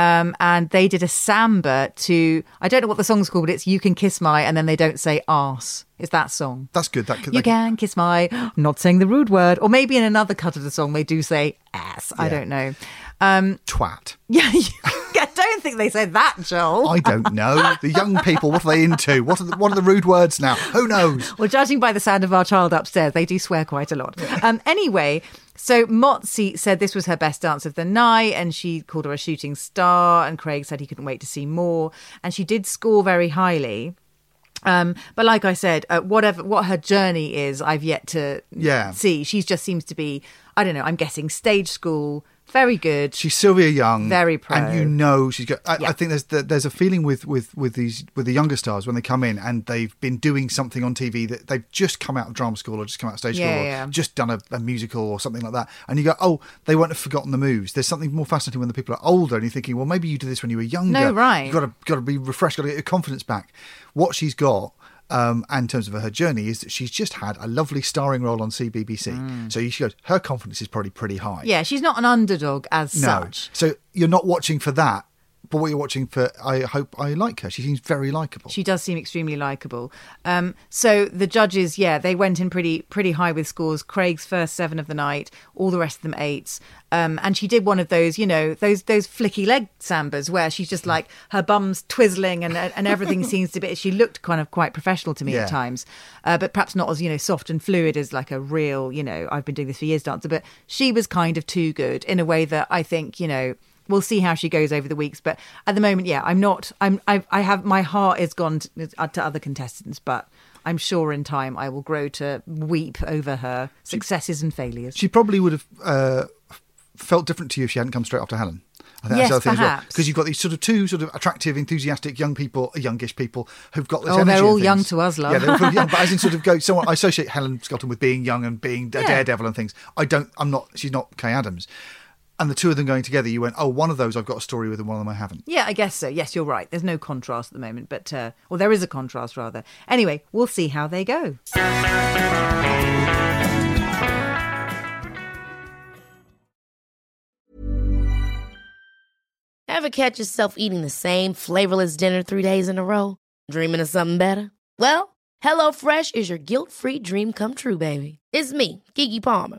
Um, and they did a samba to I don't know what the song's called, but it's "You Can Kiss My," and then they don't say "arse." It's that song. That's good. That, that, You can kiss my, [gasps] not saying the rude word, or maybe in another cut of the song they do say ass. I don't know. Um, twat. [laughs] yeah, you, I don't think they said that, Joel. I don't know. The young people, what are they into? What are the, what are the rude words now? Who knows? Well, judging by the sound of our child upstairs, they do swear quite a lot. Um, anyway, so Motsi said this was her best dance of the night, and she called her a shooting star. And Craig said he couldn't wait to see more, and she did score very highly. Um, but like I said, uh, whatever what her journey is, I've yet to Yeah. see. She just seems to be, I don't know. I'm guessing stage school, very good. She's Sylvia Young, Very pro. and you know she's got. I, Yeah. I think there's the, there's a feeling with with with these with the younger stars when they come in and they've been doing something on TV that they've just come out of drama school or just come out of stage Yeah, school or yeah. just done a, a musical or something like that, and you go, oh, they won't have forgotten the moves. There's something more fascinating when the people are older and you're thinking, well, maybe you did this when you were younger. No, right. You've got to got to be refreshed. Got to get your confidence back. What she's got. Um, and in terms of her journey, is that she's just had a lovely starring role on CBBC. So you should, her confidence is probably pretty high. Mm. yeah, she's not an underdog as such. No. such. So you're not watching for that, but what you're watching for, I hope I like her. She seems very likable. She does seem extremely likable. Um, so the judges, yeah, they went in pretty pretty high with scores. Craig's first seven of the night, all the rest of them eights. Um, and she did one of those, you know, those those flicky leg sambas where she's just like her bum's twizzling and and everything [laughs] seems to be. She looked kind of quite professional to me Yeah. at times, uh, but perhaps not as you know soft and fluid as like a real, you know, I've been doing this for years dancer. But she was kind of too good in a way that I think, you know. We'll see how she goes over the weeks, but at the moment, yeah, I'm not. I'm. I, I have my heart is gone to, uh, to other contestants, but I'm sure in time I will grow to weep over her successes and failures. She probably would have uh, felt different to you if she hadn't come straight after Helen. I think Yes, that's the other thing as well. perhaps. Because you've got these sort of two sort of attractive, enthusiastic young people, youngish people who've got this Oh, they're all young to us, love. Yeah, they're all young. But as in sort of go, [laughs] someone I associate Helen Skelton with being young and being a Yeah. daredevil and things. I don't. I'm not. She's not Kaye Adams. And the two of them going together, you went, oh, one of those I've got a story with, and one of them I haven't. Yeah, I guess so. Yes, you're right. There's no contrast at the moment, but uh, well, there is a contrast rather. Anyway, we'll see how they go. Ever catch yourself eating the same flavorless dinner three days in a row? Dreaming of something better? Well, HelloFresh is your guilt free dream come true, baby. It's me, Keke Palmer.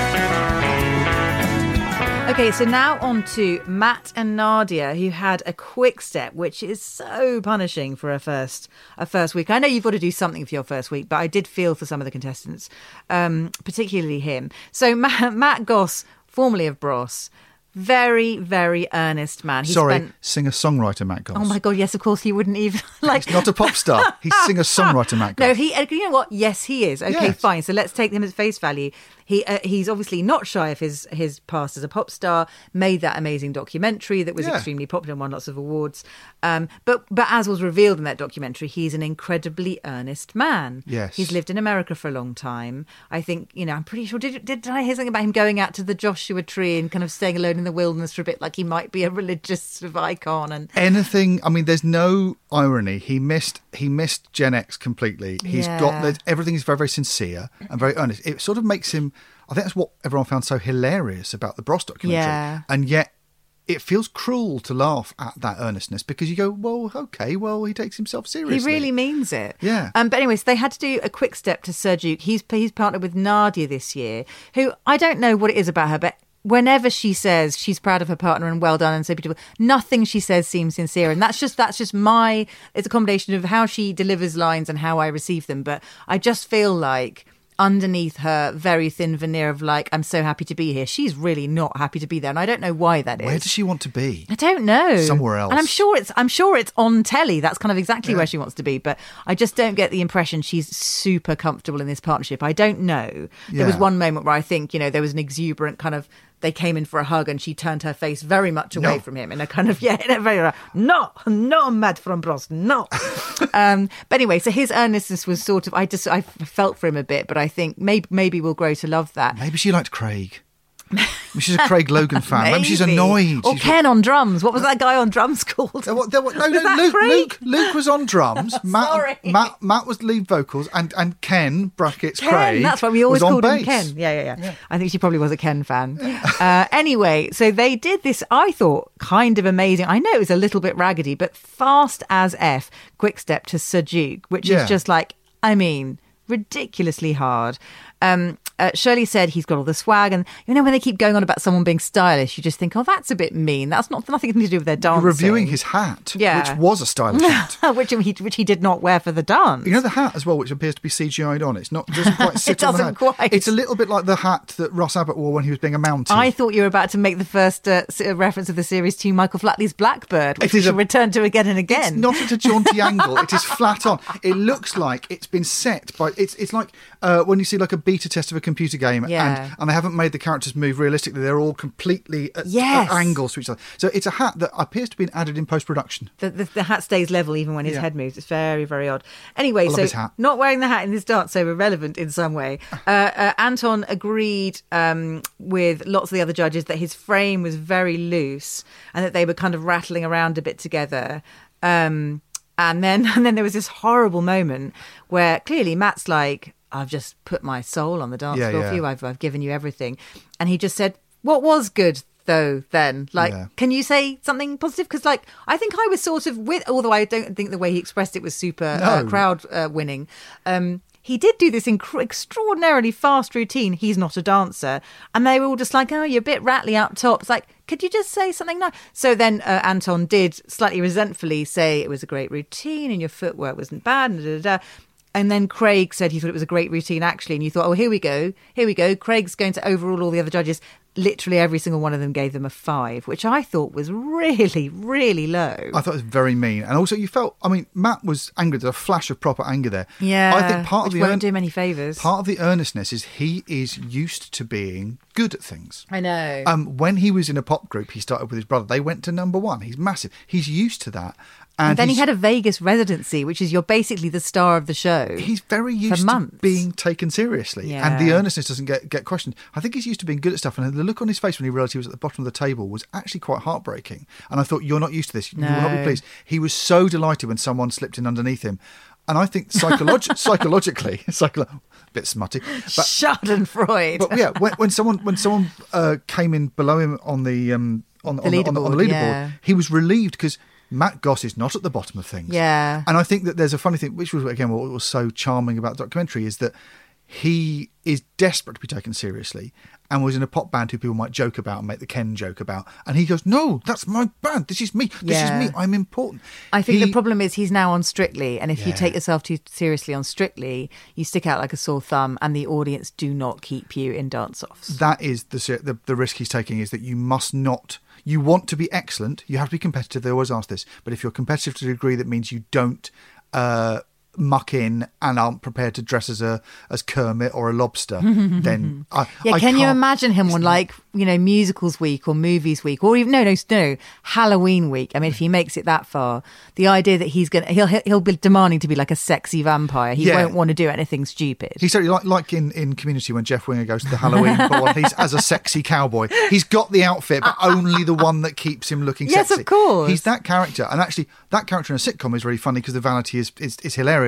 Okay, so now on to Matt and Nadia, who had a quick step, which is so punishing for a first a first week. I know you've got to do something for your first week, but I did feel for some of the contestants, um, particularly him. So [laughs] Matt, Matt Goss, formerly of Bros, very very earnest man. He Sorry, spent- singer songwriter Matt Goss. Oh my god! Yes, of course he wouldn't even [laughs] like. He's not a pop star. He's singer songwriter Matt [laughs] Goss. No, he. uh, You know what? Yes, he is. Okay, Yes. fine. So let's take him at face value. He uh, he's obviously not shy of his his past as a pop star. Made that amazing documentary that was Yeah. extremely popular and won lots of awards. Um, but but as was revealed in that documentary, he's an incredibly earnest man. Yes. he's lived in America for a long time. I think you know. I'm pretty sure. Did did, did I hear something about him going out to the Joshua Tree and kind of staying alone in the wilderness for a bit, like he might be a [laughs] religious sort of icon and. anything i mean there's no irony he missed he missed gen x completely He's Yeah. got everything is very very sincere and very earnest it sort of makes him i think that's what everyone found so hilarious about the bros documentary Yeah. and yet it feels cruel to laugh at that earnestness because you go well okay well he takes himself seriously He really means it. Yeah. Um, but anyways, they had to do a quick step to Sir Duke. He's he's partnered with Nadia this year, who I don't know what it is about her, but whenever she says she's proud of her partner and well done and so beautiful, nothing she says seems sincere. And that's just that's just my it's a combination of how she delivers lines and how I receive them. But I just feel like underneath her very thin veneer of like I'm so happy to be here, she's really not happy to be there, and I don't know why that is. where does she want to be I don't know. Somewhere else. And I'm sure it's I'm sure it's on telly. That's kind of exactly where she wants to be. But I just don't get the impression she's super comfortable in this partnership. I don't know. There was one moment where I think, you know, there was an exuberant kind of they came in for a hug and she turned her face very much away No. from him in a kind of [laughs] yeah, in a very no, no mad from Bros, no. [laughs] um, but anyway, so his earnestness was sort of I just I felt for him a bit, but I think maybe maybe we'll grow to love that. maybe she liked craig maybe she's a craig logan fan maybe, she's Maybe. annoyed Or She's- Ken on drums. What was that guy on drums called? There there no, Was no, Luke? Luke, Luke was on drums. [laughs] Matt, Sorry. Matt, Matt was lead vocals, and and Ken brackets Ken, Craig. that's why we always called him bass. Ken. Yeah, yeah, yeah, I think she probably was a Ken fan. [laughs] uh, anyway, so they did this, I thought, kind of amazing. I know it was a little bit raggedy, but fast as F, quick step to Sir Duke, which Yeah. is just like, I mean, ridiculously hard. Um, uh, Shirley said he's got all the swag, and you know when they keep going on about someone being stylish, you just think, oh, that's a bit mean. That's not nothing to do with their You're reviewing his hat, Yeah. which was a stylish hat. [laughs] which he which he did not wear for the dance. You know the hat as well, which appears to be CGI'd on. It's not it doesn't quite [laughs] sit on doesn't quite. It's a little bit like the hat that Ross Abbott wore when he was being a Mountie. I thought you were about to make the first uh, uh, reference of the series to Michael Flatley's Blackbird, which It we is should a- return to again and again. It's not at a jaunty [laughs] angle. It is flat on. It looks like it's been set by. It's it's like uh, when you see like a beta test of a computer game, Yeah. and and they haven't made the characters move realistically. They're all completely at, Yes. at angles to each other. So it's a hat that appears to have been added in post production. the, the, the hat stays level even when his Yeah. head moves. It's very, very odd. Anyway, so not wearing the hat in this dance, so relevant in some way. [laughs] Uh, uh, Anton agreed um, with lots of the other judges that his frame was very loose and that they were kind of rattling around a bit together. Um, and then, [laughs] and then there was this horrible moment where clearly Matt's like, "I've just put my soul on the dance Yeah, floor yeah. for you. I've, I've given you everything," and he just said, "What was good?" Though then, like, Yeah. can you say something positive? Because, like, I think I was sort of with, although I don't think the way he expressed it was super uh, crowd uh, winning. Um, he did do this inc- extraordinarily fast routine. He's not a dancer, and they were all just like, "Oh, you're a bit rattly up top." It's like, could you just say something nice? So then uh, Anton did slightly resentfully say it was a great routine and your footwork wasn't bad. Da, da, da. And then Craig said he thought it was a great routine actually, and you thought, oh, here we go, here we go. Craig's going to overrule all the other judges. Literally every single one of them gave them a five, which I thought was really, really low. I thought it was very mean, and also you felt. I mean, Matt was angry. There's a flash of proper anger there. yeah, I think part of the won't earn- do him any favors. part of the earnestness is he is used to being good at things. I know. Um, when he was in a pop group, he started with his brother. They went to number one. He's massive. He's used to that, and, and then he had a Vegas residency, which is you're basically the star of the show. He's very used to being taken seriously, and the earnestness doesn't get get questioned. I think he's used to being good at stuff, and the look on his face when he realised he was at the bottom of the table was actually quite heartbreaking. And I thought, you're not used to this. You will not be pleased. He was so delighted when someone slipped in underneath him, and I think psycholog- [laughs] psychologically, psycholo- bit smutty, but Schadenfreude. but yeah, when, when someone when someone uh, came in below him on the um, on, on, the, on, the, on the leaderboard, leaderboard, yeah. he was relieved because Matt Goss is not at the bottom of things. Yeah. and I think that there's a funny thing, which was again what was so charming about the documentary, is that he is desperate to be taken seriously and was in a pop band who people might joke about and make the Ken joke about, and he goes, "No, that's my band. This is me. This Yeah. is me. I'm important." I think He- the problem is he's now on Strictly, and if you take yourself too seriously on Strictly, you stick out like a sore thumb, and the audience do not keep you in dance offs. that is the, the the risk he's taking is that you must not you want to be excellent you have to be competitive they always ask this. But if you're competitive to a degree that means you don't uh muck in and aren't prepared to dress as a as Kermit or a lobster [laughs] then I, Yeah, I can you imagine him on like you know musicals week or movies week or even no no no Halloween week? I mean, if he makes it that far, the idea that he's gonna he'll he'll be demanding to be like a sexy vampire. He Yeah. won't want to do anything stupid. He's totally like, like in, in Community when Jeff Winger goes to the Halloween [laughs] ball. He's as a sexy cowboy. He's got the outfit, but only the one that keeps him looking Yes, sexy. of course. He's that character, and actually, that character in a sitcom is really funny because the vanity is, is is hilarious.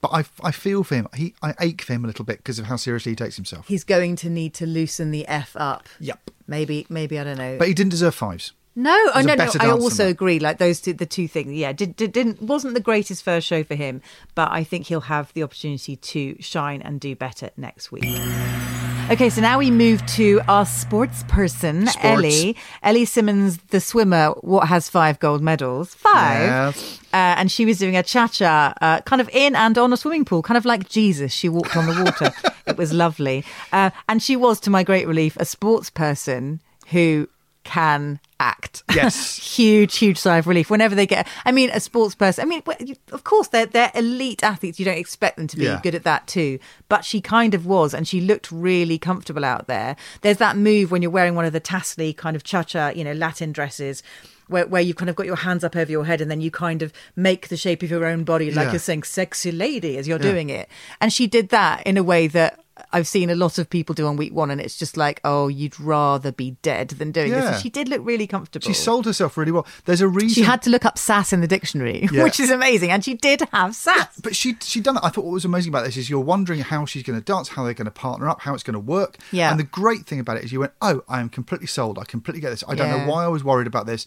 But I I feel for him. He I ache for him a little bit because of how seriously he takes himself. He's going to need to loosen the f up. Yep. Maybe maybe I don't know. But he didn't deserve fives. No, oh no, no. I also agree. Like those two, the two things. Yeah, did, did, didn't wasn't the greatest first show for him, but I think he'll have the opportunity to shine and do better next week. Okay, so now we move to our sports person, Sports. Ellie. Ellie Simmonds, the swimmer, what has five gold medals? Five. Yes. Uh, and she was doing a cha cha, uh, kind of in and on a swimming pool, kind of like Jesus. She walked on the water. [laughs] it was lovely. Uh, and she was, to my great relief, a sports person who can act. Yes. [laughs] huge, huge sigh of relief whenever they get. I mean, a sports person. I mean, of course, they're they're elite athletes. You don't expect them to be Yeah. good at that too. But she kind of was, and she looked really comfortable out there. There's that move when you're wearing one of the tassely kind of cha cha, you know, Latin dresses. Where, where you've kind of got your hands up over your head and then you kind of make the shape of your own body like Yeah. you're saying sexy lady as you're doing it and she did that in a way that I've seen a lot of people do on week one and it's just like oh you'd rather be dead than doing this and she did look really comfortable She sold herself really well. There's a reason she had to look up sass in the dictionary, Yeah. [laughs] which is amazing. And she did have sass. But she she done it. I thought what was amazing about this is you're wondering how she's going to dance, how they're going to partner up, how it's going to work. Yeah. And the great thing about it is you went, oh, I am completely sold. I completely get this. I don't Yeah. know why I was worried about this.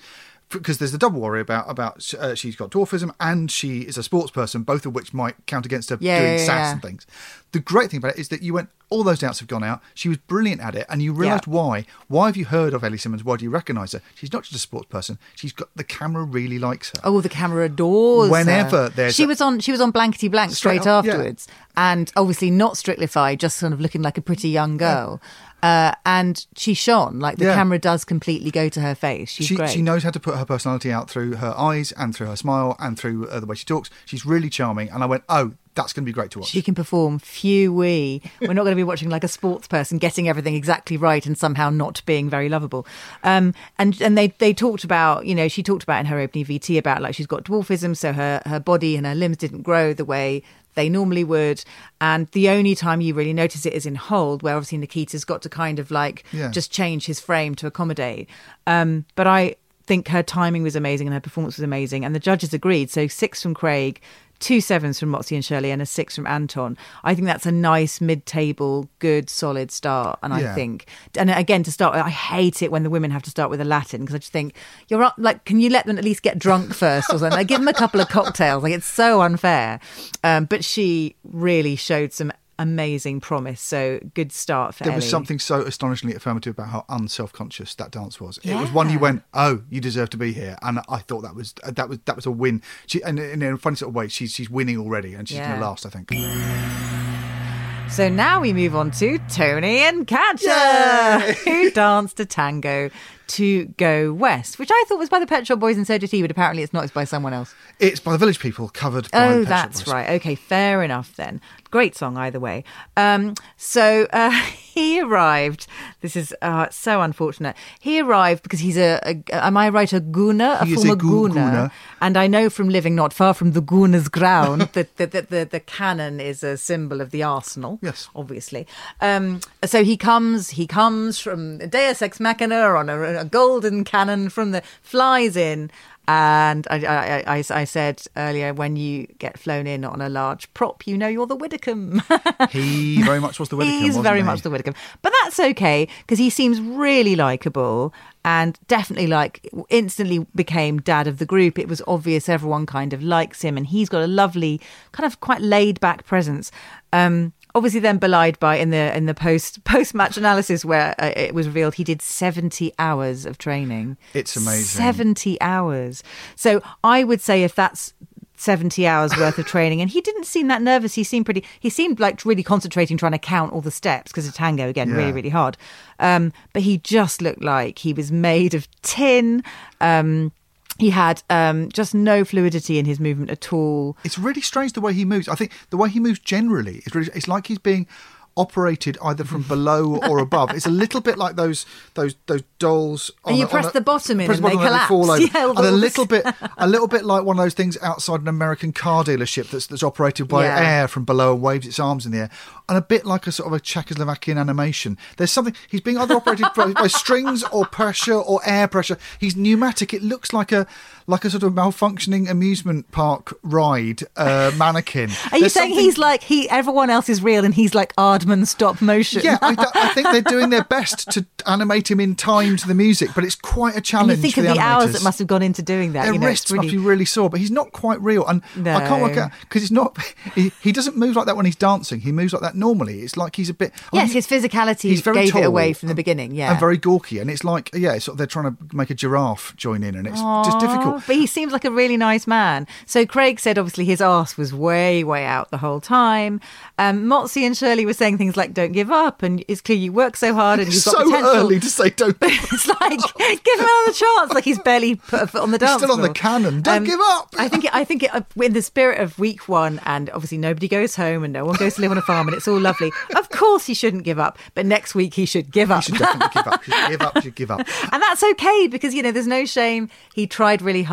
Because there's the double worry about about uh, she's got dwarfism and she is a sports person, both of which might count against her Yeah, doing yeah, sass yeah. and things. The great thing about it is that you went, all those doubts have gone out. She was brilliant at it, and you realised why. Why have you heard of Ellie Simmonds? Why do you recognise her? She's not just a sports person. She's got the camera really likes her. Oh, the camera adores. her. Whenever there's she a- was on, she was on blankety blank Straight straight, up, afterwards, and obviously not strictly strictlified, just sort of looking like a pretty young girl. Uh, and she shone like the Yeah. camera does completely go to her face. She's she, great. she knows how to put her personality out through her eyes and through her smile and through uh, the way she talks. She's really charming, and I went, "Oh, that's going to be great to watch." She can perform. Phew wee. We're not going to be watching like a sports person getting everything exactly right and somehow not being very lovable. Um, and and they they talked about you know she talked about in her opening VT about like she's got dwarfism, so her her body and her limbs didn't grow the way they normally would. And the only time you really notice it is in hold, where obviously Nikita's got to kind of like Yeah. just change his frame to accommodate. Um, but I think her timing was amazing and her performance was amazing, and the judges agreed. So six from Craig, two sevens from Motsi and Shirley, and a six from Anton. I think that's a nice mid-table, good, solid start. And Yeah. I think, and again, to start, with, I hate it when the women have to start with a Latin because I just think you're up. Like, can you let them at least get drunk first or something? Like, give them a couple of cocktails. Like, it's so unfair. Um, but she really showed some amazing promise. So good start for There was something so astonishingly affirmative about how unself-conscious that dance was. It was one you went, "Oh, you deserve to be here," and I thought that was that was that was a win. She, and in a funny sort of way, she's she's winning already, and she's gonna last. I think. So now we move on to Tony and Katja, who danced a tango to Go West, which I thought was by the Pet Shop Boys and so did he, but apparently it's not. It's by someone else. It's by the Village People, covered by Oh, the Pet Shop that's right. Okay, fair enough then. Great song either way. Um, so uh, [laughs] he arrived. This is uh, so unfortunate. He arrived because he's a, a am I right, a Gooner, a He former a gu- Gooner. Gooner. And I know from living not far from the guna's ground [laughs] that the, the cannon is a symbol of the arsenal. Yes. obviously. Um, so he comes. He comes from Deus Ex Machina on a, a golden cannon from the flies in. And I, I, I, I said earlier, when you get flown in on a large prop, you know you're the Widdecombe. [laughs] He very much was the Widdecombe. He's very he? much the Widdecombe. But that's okay because he seems really likable and definitely like instantly became dad of the group. It was obvious everyone kind of likes him and he's got a lovely, kind of quite laid back presence. Um, obviously then belied by in the in the post [laughs] post match analysis where uh, it was revealed he did 70 hours of training. It's amazing. 70 hours. So i would say if that's 70 hours worth of training and he didn't seem that nervous he seemed pretty he seemed like really concentrating trying to count all the steps because of tango again really really hard. Um but he just looked like he was made of tin. Um he had um just no fluidity in his movement at all It's really strange the way he moves. I think the way he moves generally is really, it's like he's being operated either from below or above. It's a little bit like those those those dolls. And you a- press [laughs] a- the bottom in and the they bottom fall collapse. Yeah, and a little bit, a little bit like one of those things outside an American car dealership that's that's operated by Yeah. air from below and waves its arms in the air, and a bit like a sort of a Czechoslovakian animation. There's something he's being either operated by, by strings or pressure or air pressure. He's pneumatic. It looks like a like a sort of malfunctioning amusement park ride uh, [laughs] mannequin. are you There's saying something- he's like he everyone else is real and he's like Aardman stop motion Yeah, I, [laughs] I think they're doing their best to animate him in time to the music, but it's quite a and challenge. you think of the, the hours that must have gone into doing that Their you know, wrists really must be really sore, but he's not quite real, and I can't work out because it's not. [laughs] He, he doesn't move like that when he's dancing. He moves like that normally. It's like he's a bit. I Yes, mean, his physicality he's very gave it tall away from the and- beginning. Yeah, and very gawky, and it's like yeah, sort of, they're trying to make a giraffe join in, and it's just difficult. [laughs] But he seems like a really nice man. So Craig said obviously his arse was way, way out the whole time. Um, Motsi and Shirley were saying things like, don't give up. And it's clear you work so hard and you've It's got so potential. early to say don't. [laughs] it's like, give him another chance. Like he's barely put a foot on the He's dance still on the cannon. Don't give up. I think, I think it, uh, in the spirit of week one, and obviously nobody goes home and no one goes to live on a farm and it's all lovely. Of course he shouldn't give up. But next week he should give up. You should definitely give up. You should give up. You should give up. [laughs] And that's okay because, you know, there's no shame. He tried really hard.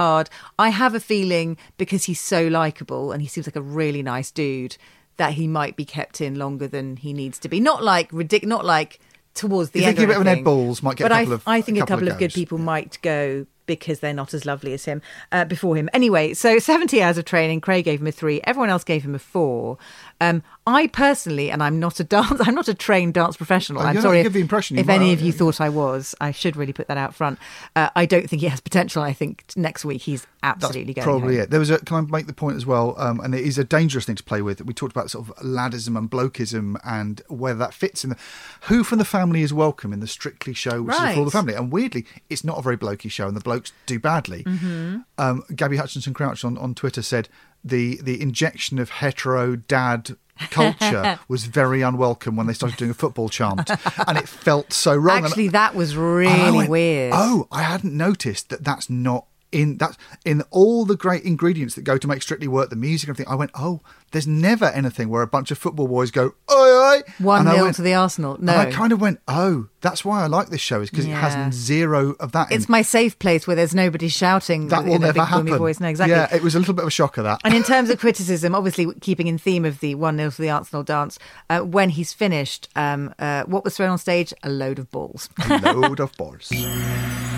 I have a feeling because he's so likable and he seems like a really nice dude that he might be kept in longer than he needs to be. Not like ridic- not like towards the You end. think or a bit of an. Ed Balls might get a couple I, of- I think a a couple couple of of, good people might go because they're not as lovely as him uh, before him. Anyway, so 70 hours of training. Craig gave him a three. Everyone else gave him a four. Um, I personally, and I'm not a dance, [laughs] I'm not a trained dance professional. Oh, I'm sorry if, give the impression if any of you thought I was. I should really put that out front. Uh, I don't think he has potential. I think next week he's That's absolutely going. To. Probably home. it. There was a. Can I make the point as well? Um, and it is a dangerous thing to play with. We talked about sort of laddism and blokeism and whether that fits in the. Who from the family is welcome in the Strictly show, which is for all the family. And weirdly, it's not a very blokey show, and the blokes do badly. Mm-hmm. Um, Gabby Hutchinson Crouch on, on Twitter said the the injection of hetero dad culture [laughs] was very unwelcome when they started doing a football chant, and it felt so wrong. And- Actually, that was really went, weird. Oh, I hadn't noticed that. That's not in that's in all the great ingredients that go to make Strictly work. The music and everything. I went, oh, there's never anything where a bunch of football boys go, oi, oi. One And nil went- to the Arsenal. No, And I kind of went, oh, that's why I like this show is because it has zero of that. it's in. my safe place where there's nobody shouting that will in a never big happen. voice. No, exactly. Yeah, it was a little bit of a shocker that. And in terms of criticism, obviously keeping in theme of the 1 0 to the Arsenal dance, uh, when he's finished, um, uh, what was thrown on stage? A load of balls. a load of balls. [laughs]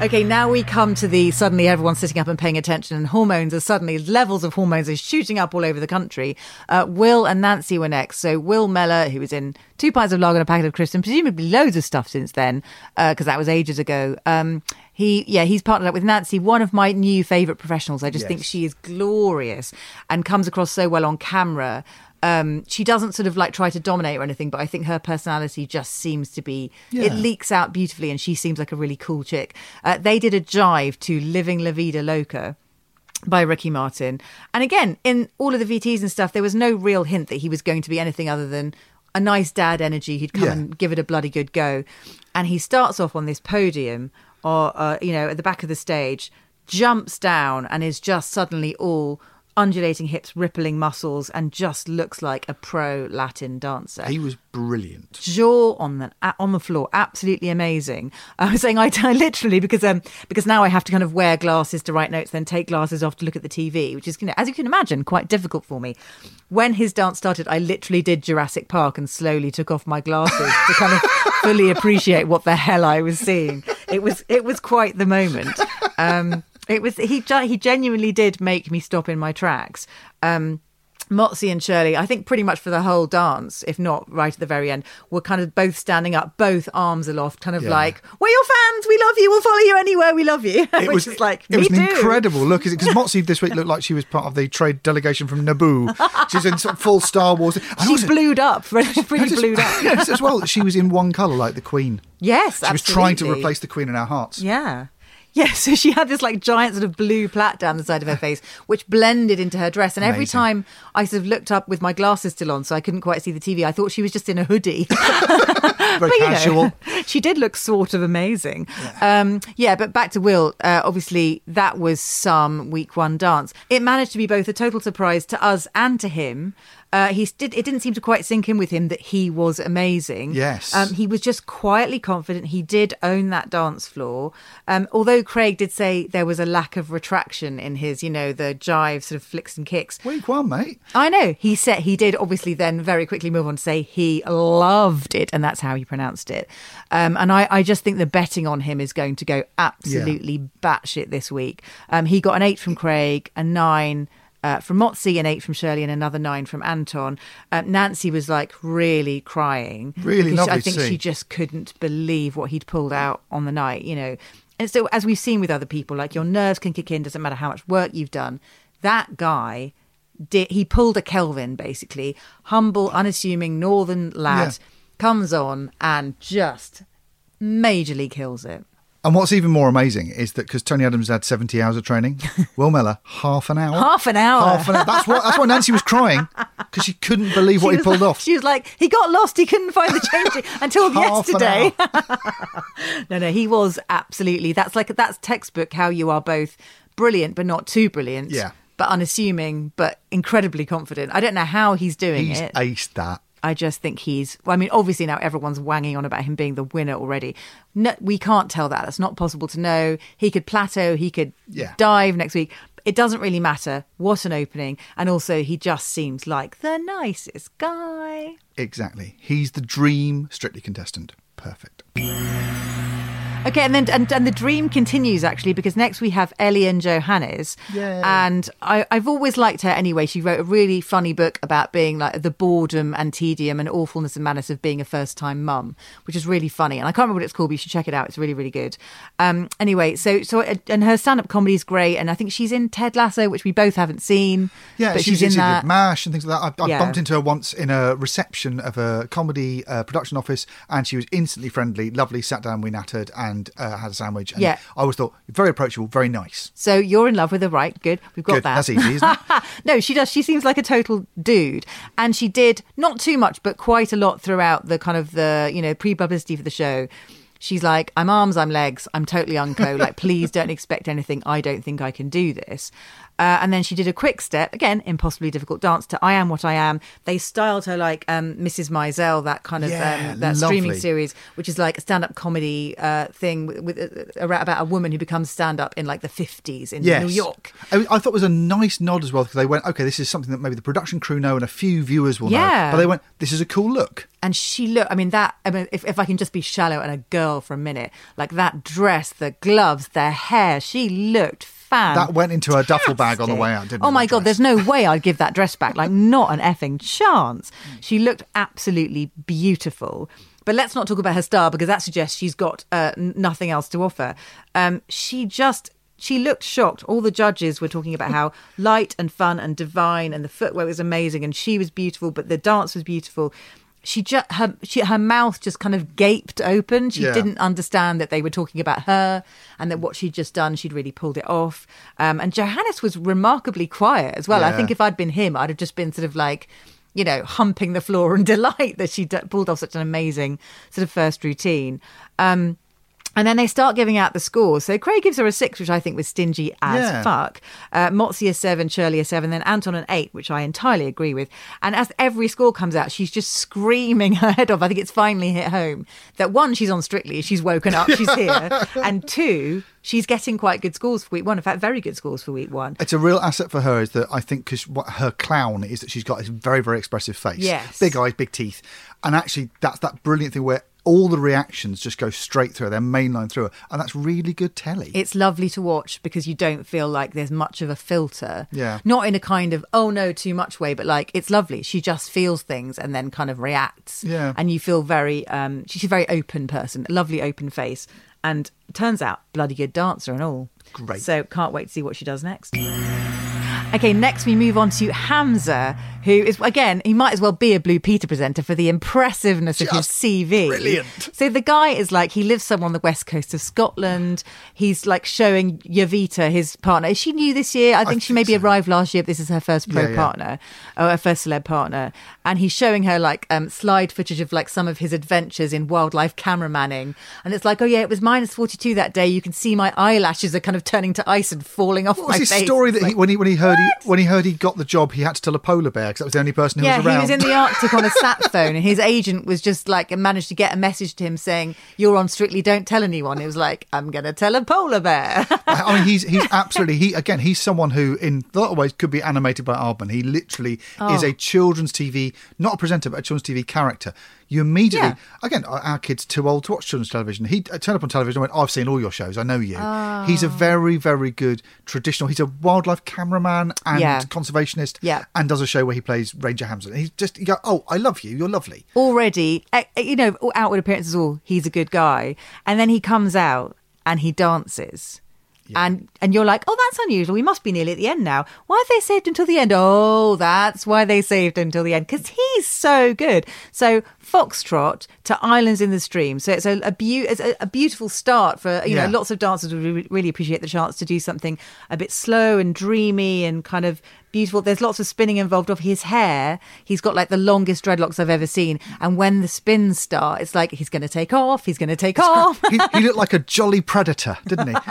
Okay, now we come to the suddenly everyone's sitting up and paying attention, and hormones are suddenly levels of hormones are shooting up all over the country. Uh, Will and Nancy were next. So Will Mellor, who was in two pints of lager and a packet of crisps, and presumably loads of stuff since then, because that was ages ago. Um, he, yeah, he's partnered up with Nancy, one of my new favourite professionals. I just think she is glorious and comes across so well on camera. Um, she doesn't sort of like try to dominate or anything, but I think her personality just seems to be it leaks out beautifully, and she seems like a really cool chick. Uh, they did a jive to "Living La Vida Loca." by Ricky Martin. And again, in all of the VTs and stuff, there was no real hint that he was going to be anything other than a nice dad energy He'd come Yeah. and give it a bloody good go. And he starts off on this podium, or uh, you know, at the back of the stage, jumps down, and is just suddenly all undulating hips, rippling muscles, and just looks like a pro Latin dancer He was brilliant. jaw on the on the floor, absolutely amazing. I was saying [laughs] I, I literally because um because now I have to kind of wear glasses to write notes, then take glasses off to look at the TV, which is you know as you can imagine quite difficult for me. When his dance started, I literally did Jurassic Park and slowly took off my glasses to kind of fully appreciate what the hell I was seeing. It was it was quite the moment. Um, it was he he genuinely did make me stop in my tracks. Um, Motsi and Shirley, I think pretty much for the whole dance, if not right at the very end, were kind of both standing up, both arms aloft, kind of Yeah. like, "We're your fans. We love you. We'll follow you anywhere. We love you." [laughs] It Which was is like it was an too. incredible look because [laughs] Motsi this week looked like she was part of the trade delegation from Naboo. She's in sort of full Star Wars. And She also- blued up, [laughs] pretty, pretty blued up. yes, as well. She was in one colour like the Queen. Yes, She was trying to replace the Queen in our hearts. Yeah. Yeah, [laughs] so she had this like giant sort of blue plait down the side of her face, which blended into her dress. And every time I sort of looked up with my glasses still on, so I couldn't quite see the TV, I thought she was just in a hoodie. [laughs] Very But, you know, casual. [laughs] she did look sort of amazing. Yeah, um, yeah but back to Will. Uh, obviously, that was some week one dance. It managed to be both a total surprise to us and to him. Uh, he did. It didn't seem to quite sink in with him that he was amazing. Yes. um, he was just quietly confident. He did own that dance floor. Um, although Craig did say there was a lack of retraction in his, you know, the jive sort of flicks and kicks. Week one, mate. I know. He said he did obviously then very quickly move on to say he loved it, and that's how he pronounced it. Um, and I, I just think the betting on him is going to go absolutely batshit this week. Um, he got an eight from Craig, a nine. Uh, from Motsi, and eight from Shirley, and another nine from Anton. Uh, Nancy was like really crying. Really lovely I think she just couldn't believe what he'd pulled out on the night, you know. And so, as we've seen with other people, like your nerves can kick in, doesn't matter how much work you've done. That guy did, he pulled a Kelvin, basically. Humble, unassuming, northern lad Yeah. comes on and just majorly kills it. And what's even more amazing is that because Tony Adams had 70 hours of training, [laughs] Will Mellor, half an hour. Half an hour. Half an hour. That's, what, that's why Nancy was crying because she couldn't believe [laughs] what he pulled like- off. She was like, he got lost. He couldn't find the change [laughs] until Half an yesterday. no, no, he was absolutely. That's like that's textbook how you are both brilliant but not too brilliant. Yeah. But unassuming but incredibly confident. I don't know how he's doing He's it. aced that. I just think he's. Well, I mean, obviously now everyone's wanging on about him being the winner already. No, we can't tell that. It's not possible to know. He could plateau. He could Yeah. dive next week. It doesn't really matter. What an opening! And also, he just seems like the nicest guy. Exactly. He's the dream strictly contestant. Perfect. Okay, and then and, and the dream continues actually because next we have Ellie and Johannes, Yay. and I, I've always liked her anyway. She wrote a really funny book about being like the boredom and tedium and awfulness and madness of being a first time mum, which is really funny. And I can't remember what it's called, but you should check it out. It's really really good. Um, anyway, so so and her stand up comedy is great, and I think she's in Ted Lasso, which we both haven't seen. Yeah, but she's, she's in that. MASH and things like that. I, I Yeah. bumped into her once in a reception of a comedy uh, production office, and she was instantly friendly, lovely. Sat down, we nattered, and uh, had a sandwich. And Yeah. I always thought very approachable, very nice. So you're in love with her, right? Good. We've got Good. that. That's easy, isn't it? [laughs] no, she does. She seems like a total dude, and she did not too much, but quite a lot throughout the kind of the you know pre-publicity for the show. She's like, I'm arms, I'm legs, I'm totally unco. Like, please don't expect anything. I don't think I can do this. Uh, and then she did a quick step, again, impossibly difficult dance to I Am What I Am. They styled her like um, Mrs. Maisel, that kind of Yeah, um, that streaming series, which is like a stand up comedy uh, thing with, with uh, about a woman who becomes stand up in like the 50s in Yes. New York. I, I thought it was a nice nod as well because they went, okay, this is something that maybe the production crew know and a few viewers will know. Yeah. But they went, this is a cool look. and she looked i mean that i mean if, if i can just be shallow and a girl for a minute like that dress the gloves the hair she looked fan. That went into her duffel bag on the way out, didn't oh it, Oh my god there's no way i'd give that dress back like not an effing chance. She looked absolutely beautiful. But let's not talk about her star because that suggests she's got uh, nothing else to offer. Um, she just she looked shocked. All the judges were talking about how light and fun and divine, and the footwear was amazing, and she was beautiful, but the dance was beautiful. She just her she, her mouth just kind of gaped open. She Yeah. didn't understand that they were talking about her, and that what she'd just done, she'd really pulled it off. Um, and Johannes was remarkably quiet as well. I think if I'd been him, I'd have just been sort of like. You know, humping the floor in [laughs] delight that she d- pulled off such an amazing sort of first routine. Um, and then they start giving out the scores. So Craig gives her a six, which I think was stingy as Yeah. fuck. Uh, Motsi a seven, Shirley a seven, then Anton an eight, which I entirely agree with. And as every score comes out, she's just screaming [laughs] her head off. I think it's finally hit home that one, she's on Strictly, she's woken up, she's [laughs] here, and two, she's getting quite good scores for week one. In fact, very good scores for week one. It's a real asset for her is that I think because what her clown is that she's got this very very expressive face, Yes. big eyes, big teeth, and actually that's that brilliant thing where all the reactions just go straight through their they're mainline through her, and that's really good telly. It's lovely to watch because you don't feel like there's much of a filter. Yeah. Not in a kind of, oh no, too much way, but like it's lovely. She just feels things and then kind of reacts. Yeah. And you feel very, um, she's a very open person, lovely open face. And turns out, bloody good dancer and all. Great. So can't wait to see what she does next. Okay, next we move on to Hamza, who is again, he might as well be a Blue Peter presenter for the impressiveness of his CV. brilliant. So the guy is like he lives somewhere on the west coast of Scotland. He's like showing Jowita, his partner. Is she new this year? I think she think maybe so. arrived last year. But this is her first pro Yeah, yeah. partner, or her first celeb partner, and he's showing her like um, slide footage of like some of his adventures in wildlife cameramanning. And it's like, oh yeah, it was minus forty two that day. You can see my eyelashes are kind of turning to ice and falling off what my was his face. story that he, when he when he heard he when he heard he got the job, he had to tell a polar bear because that was the only person who yeah, was around. he was in the Arctic on a [laughs] sat phone, and his agent was just like managed to get a message to him saying, "You're on Strictly, don't tell anyone." It was like, "I'm going to tell a polar bear." I mean, he's he's [laughs] absolutely he again. He's someone who, in a lot of ways, could be animated by Aardman. He literally is Oh. a children's TV, not a presenter, but a children's TV character. You immediately, Yeah. again, our kid's too old to watch children's television. He uh, turned up on television and went, "I've seen all your shows. I know you." He's Oh. a very, very good traditional. He's a wildlife cameraman and Yeah. conservationist. Yeah. and does a show where he plays Ranger Hamza. He's just you go, "Oh, I love you. You're lovely." Already, eh, eh, you know, outward appearances, all he's a good guy, and then he comes out and he dances. And and you're like, oh, that's unusual. We must be nearly at the end now. Why have they saved until the end? Oh, that's why they saved until the end because he's so good. So Foxtrot to Islands in the Stream. So it's a a, beau- it's a, a beautiful start for you Yeah. know lots of dancers would re- really appreciate the chance to do something a bit slow and dreamy and kind of beautiful. There's lots of spinning involved of his hair. He's got like the longest dreadlocks I've ever seen. And when the spins start, it's like he's going to take off. He's going to take off. he, he [laughs] looked like a jolly predator, didn't he? [laughs]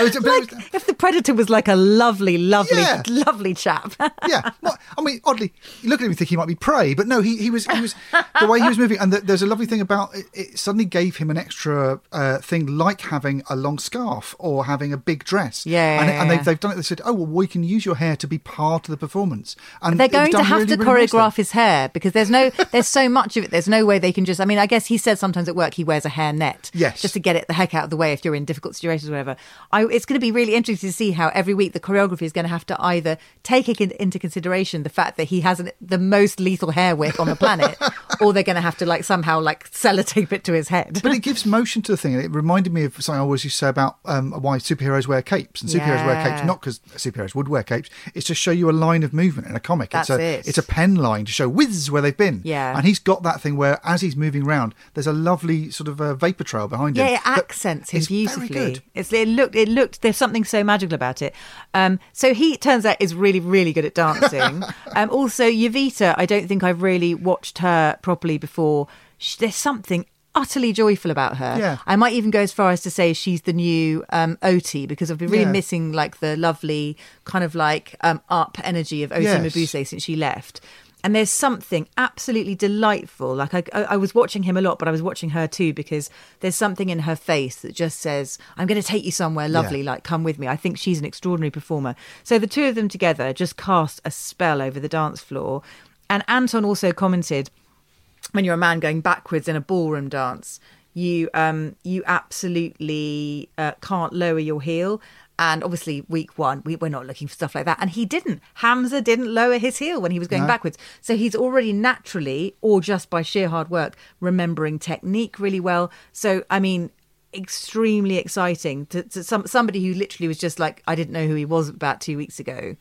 like if the predator was like a lovely, lovely, Yeah. lovely chap. [laughs] yeah. Not, I mean, oddly, you look at him and think he might be prey, but no, he, he was he was the way he was moving, and the, there's a lovely thing about it, it. Suddenly gave him an extra uh, thing, like having a long scarf or having a big dress. Yeah, and, and they've, they've done it. They said, oh well, we can use your hair to be part of the performance, and They're going to have really, to really choreograph his hair because there's no, there's so much of it. There's no way they can just. I mean, I guess he says sometimes at work he wears a hair net, Yes. just to get it the heck out of the way if you're in difficult situations or whatever. I, it's going to be really interesting to see how every week the choreography is going to have to either take it into consideration the fact that he has an, the most lethal hair width on the planet, [laughs] or they're going to have to like somehow like sellotape it to his head. But it gives motion to the thing. It reminded me of something I always used to say about um, why superheroes wear capes. And superheroes wear capes not because superheroes would wear capes. It's to show you a line of movement in a comic. That's it's a it. it's a pen line to show whiz where they've been. Yeah. And he's got that thing where as he's moving around, there's a lovely sort of uh, vapor trail behind him. Yeah, it accents him beautifully. good. It's it looked it looked there's something so magical about it. Um, so he turns out is really really good at dancing. [laughs] um, also Jowita, I don't think I've really watched her properly before. Sh there's something utterly joyful about her. Yeah. I might even go as far as to say she's the new um, Oti because I've been really Yeah. missing like the lovely kind of like um, up energy of Oti Yes. Mabuse since she left. And there's something absolutely delightful. Like I, I, I was watching him a lot, but I was watching her too because there's something in her face that just says, "I'm going to take you somewhere lovely. Yeah. Like come with me." I think she's an extraordinary performer. So the two of them together just cast a spell over the dance floor. And Anton also commented, when you're a man going backwards in a ballroom dance, you um you absolutely uh, can't lower your heel. And obviously, week one, we, we're not looking for stuff like that. And he didn't. Hamza didn't lower his heel when he was going No. backwards. So he's already naturally, or just by sheer hard work, remembering technique really well. So, I mean, extremely exciting to, to some somebody who literally was just like I didn't know who he was about two weeks ago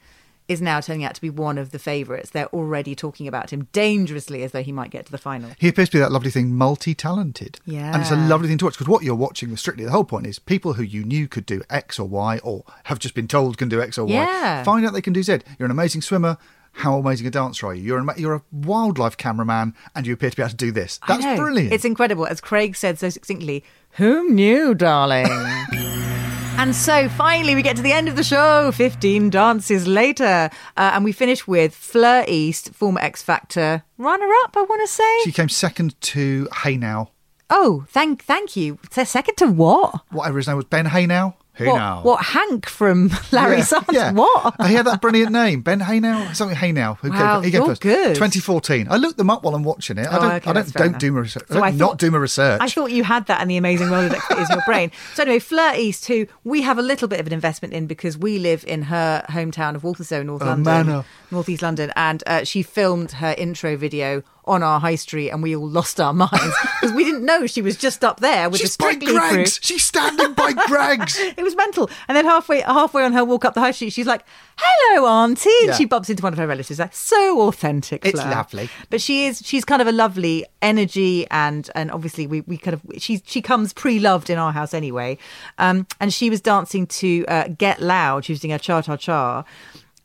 is now turning out to be one of the favourites. They're already talking about him dangerously as though he might get to the final. He appears to be that lovely thing, multi-talented. Yeah. And it's a lovely thing to watch because what you're watching with Strictly, the whole point is people who you knew could do X or Y or have just been told can do X or Y. Yeah. Find out they can do Z. You're an amazing swimmer. How amazing a dancer are you? You're, an, you're a wildlife cameraman and you appear to be able to do this. That's brilliant. It's incredible. As Craig said so succinctly, whom knew, darling? [laughs] and so finally we get to the end of the show, 15 dances later. Uh, and we finish with Fleur East, former X Factor runner up, I want to say. she came second to Haenow. oh, thank thank you. Se- Second to what? Whatever his name was, Ben Haenow. Hey what, Now. what, Hank from [laughs] Larry yeah, Sons? yeah. What? I hear that brilliant name, Ben Haenow, something Haenow. Who Wow, gave, he you're good. 2014. I looked them up while I'm watching it. I Oh, don't, okay, I don't, don't do my research. So I not thought- do my research. I thought you had that in the amazing Rolodex that is your brain. [laughs] So anyway, Fleur East, who we have a little bit of an investment in because we live in her hometown of Walthamstow, North Oh, London, manor. North East London, and uh, she filmed her intro video on our high street, and we all lost our minds [laughs] because we didn't know she was just up there with She's the by Strictly crew. She's standing by [laughs] Greggs. It was mental. And then halfway halfway on her walk up the high street, she's like, "Hello, Auntie," and Yeah. she bumps into one of her relatives. Like, so authentic. It's Fleur. lovely. But she is she's kind of a lovely energy, and and obviously we we kind of she she comes pre loved in our house anyway. Um, and she was dancing to uh, "Get Loud." She was doing a cha cha cha.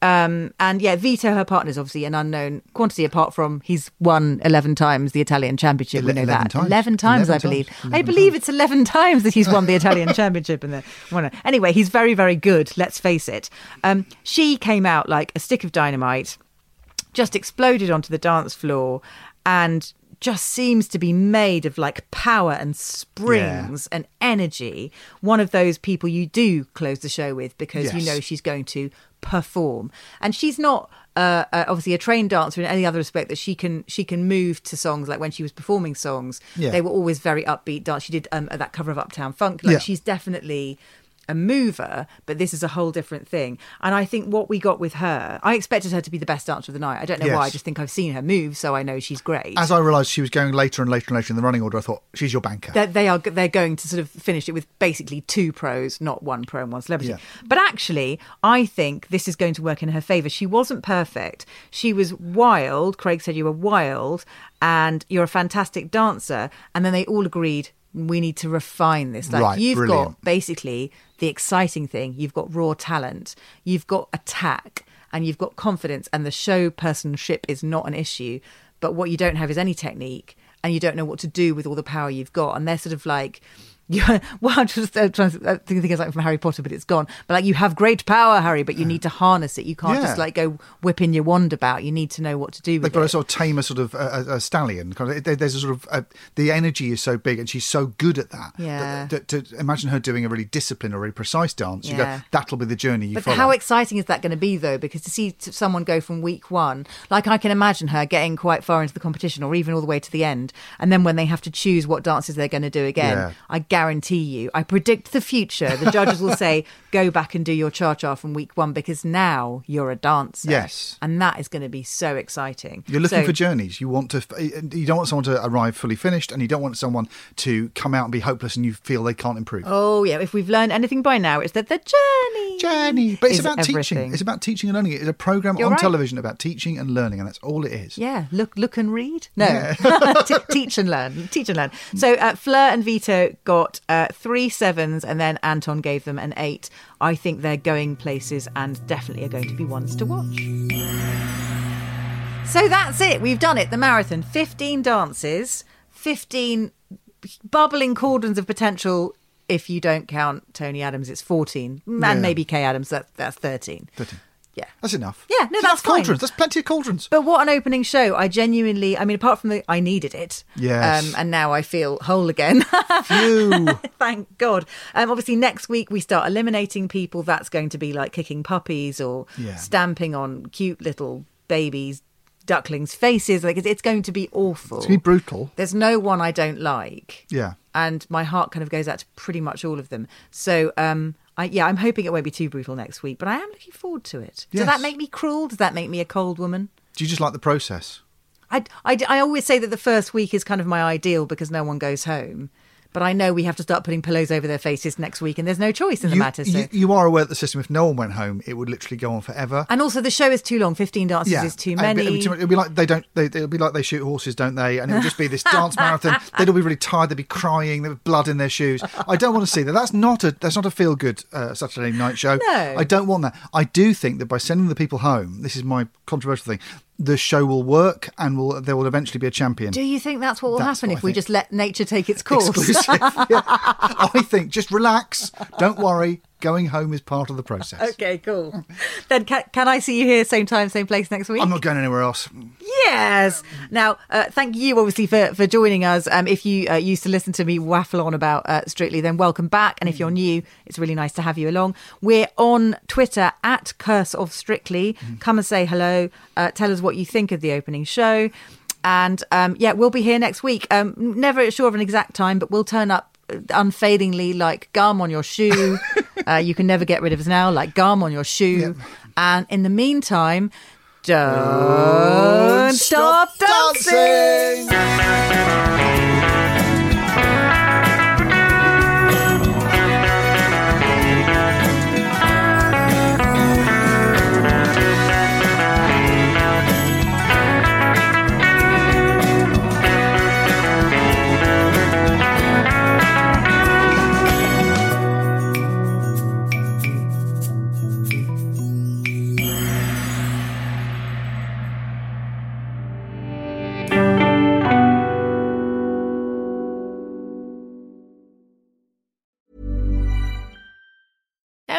Um, and yeah, Vito, her partner, is obviously an unknown quantity. Apart from he's won eleven times the Italian Championship, we know 11 that times. eleven times, 11 I believe. times. I believe times. it's 11 [laughs] times that he's won the Italian championship in the anyway he's very very good let's face it um, she came out like a stick of dynamite just exploded onto the dance floor and just seems to be made of like power and springs and energy one of those people you do close the show with because you know she's going to perform and she's not uh, uh, obviously a trained dancer in any other respect that she can she can move to songs like when she was performing songs Yeah. they were always very upbeat dance she did um, that cover of uptown funk like Yeah. she's definitely a mover, but this is a whole different thing. And I think what we got with her, I expected her to be the best dancer of the night. I don't know why. I just think I've seen her move, so I know she's great. As I realised she was going later and later and later in the running order, I thought, she's your banker. That they are they're going to sort of finish it with basically two pros, not one pro and one celebrity. Yeah. But actually, I think this is going to work in her favour. She wasn't perfect. She was wild. Craig said you were wild, and you're a fantastic dancer. And then they all agreed we need to refine this. Like Right, you've brilliant. got basically the exciting thing. You've got raw talent. You've got attack, and you've got confidence. And the show personship is not an issue. But what you don't have is any technique and you don't know what to do with all the power you've got. And they're sort of like, you [laughs] well, I'm just uh, trying to uh, think of like from Harry Potter, but it's gone. But like, you have great power, Harry, but you need to harness it. You can't Yeah. just like go whipping your wand about. You need to know what to do with it. They've got it. to sort of tame a sort of a, a, a stallion. Kind of, there- there's a sort of uh the energy is so big, and she's so good at that. Yeah. that- that- to imagine her doing a really disciplined or really precise dance, you Yeah. go, that'll be the journey you But follow. how exciting is that going to be, though? Because to see someone go from week one, like I can imagine her getting quite far into the competition or even all the way to the end. And then when they have to choose what dances they're going to do again, Yeah. I guarantee you, I predict the future. The judges will say, [laughs] go back and do your cha cha from week one because now you're a dancer. Yes. And that is going to be so exciting. You're looking So- for journeys. You want to. You don't want someone to arrive fully finished, and you don't want someone to come out and be hopeless, and you feel they can't improve. Oh, yeah. If we've learned anything by now, it's that the journey. Journey, but it's about teaching. It's about teaching and learning. It's a program You're on right. television about teaching and learning, and that's all it is. Yeah, look, look and read. No, [laughs] T- teach and learn. Teach and learn. So uh, Fleur and Vito got uh, three sevens, and then Anton gave them an eight. I think they're going places, and definitely are going to be ones to watch. So that's it. We've done it. The marathon. Fifteen dances. Fifteen bubbling cauldrons of potential. If you don't count Tony Adams, it's fourteen, and Yeah. maybe Kaye Adams. That that's thirteen. 13. Yeah. That's enough. Yeah, no, That's that's fine. cauldrons. That's plenty of cauldrons. But what an opening show! I genuinely, I mean, apart from the, I needed it. Yes. Um, and now I feel whole again. [laughs] Thank God. Um, obviously, next week we start eliminating people. That's going to be like kicking puppies or Yeah. stamping on cute little babies, ducklings' faces. Like it's, it's going to be awful. It's gonna be brutal. There's no one I don't like. Yeah. And my heart kind of goes out to pretty much all of them. So, um, I, yeah, I'm hoping it won't be too brutal next week, but I am looking forward to it. Does that make me cruel? Does that make me a cold woman? Do you just like the process? I, I, I always say that the first week is kind of my ideal because no one goes home. But I know we have to start putting pillows over their faces next week, and there's no choice in the You, matter. So. you, you are aware that the system, if no one went home, it would literally go on forever. and also, the show is too long. Fifteen dances is too be- many. It'd be, too much- it'd be like they don't. They, it'll be like they shoot horses, don't they? And it would just be this dance [laughs] marathon. They'd all be really tired. They'd be crying. They'd have blood in their shoes. I don't want to see that. That's not a. That's not a feel good uh, Saturday night show. No. I don't want that. I do think that by sending the people home, this is my controversial thing. The show will work, and will there will eventually be a champion. Do you think that's what will That's happen what if I we think. just let nature take its course? Exclusive. Yeah. [laughs] I think just relax. Don't worry. Going home is part of the process. okay, cool. then can, can I see you here same time, same place next week? I'm not going anywhere else. Yes. Now, uh, thank you obviously for, for joining us. Um, if you uh, used to listen to me waffle on about uh, Strictly, then welcome back. And if you're new, it's really nice to have you along. We're on Twitter at Curse of Strictly. Come and say hello. Uh, tell us what you think of the opening show. And um, yeah, we'll be here next week. Um, never sure of an exact time, but we'll turn up uh, unfadingly like gum on your shoe. [laughs] uh, you can never get rid of us now, like gum on your shoe. And in the meantime, don't stop, dancing.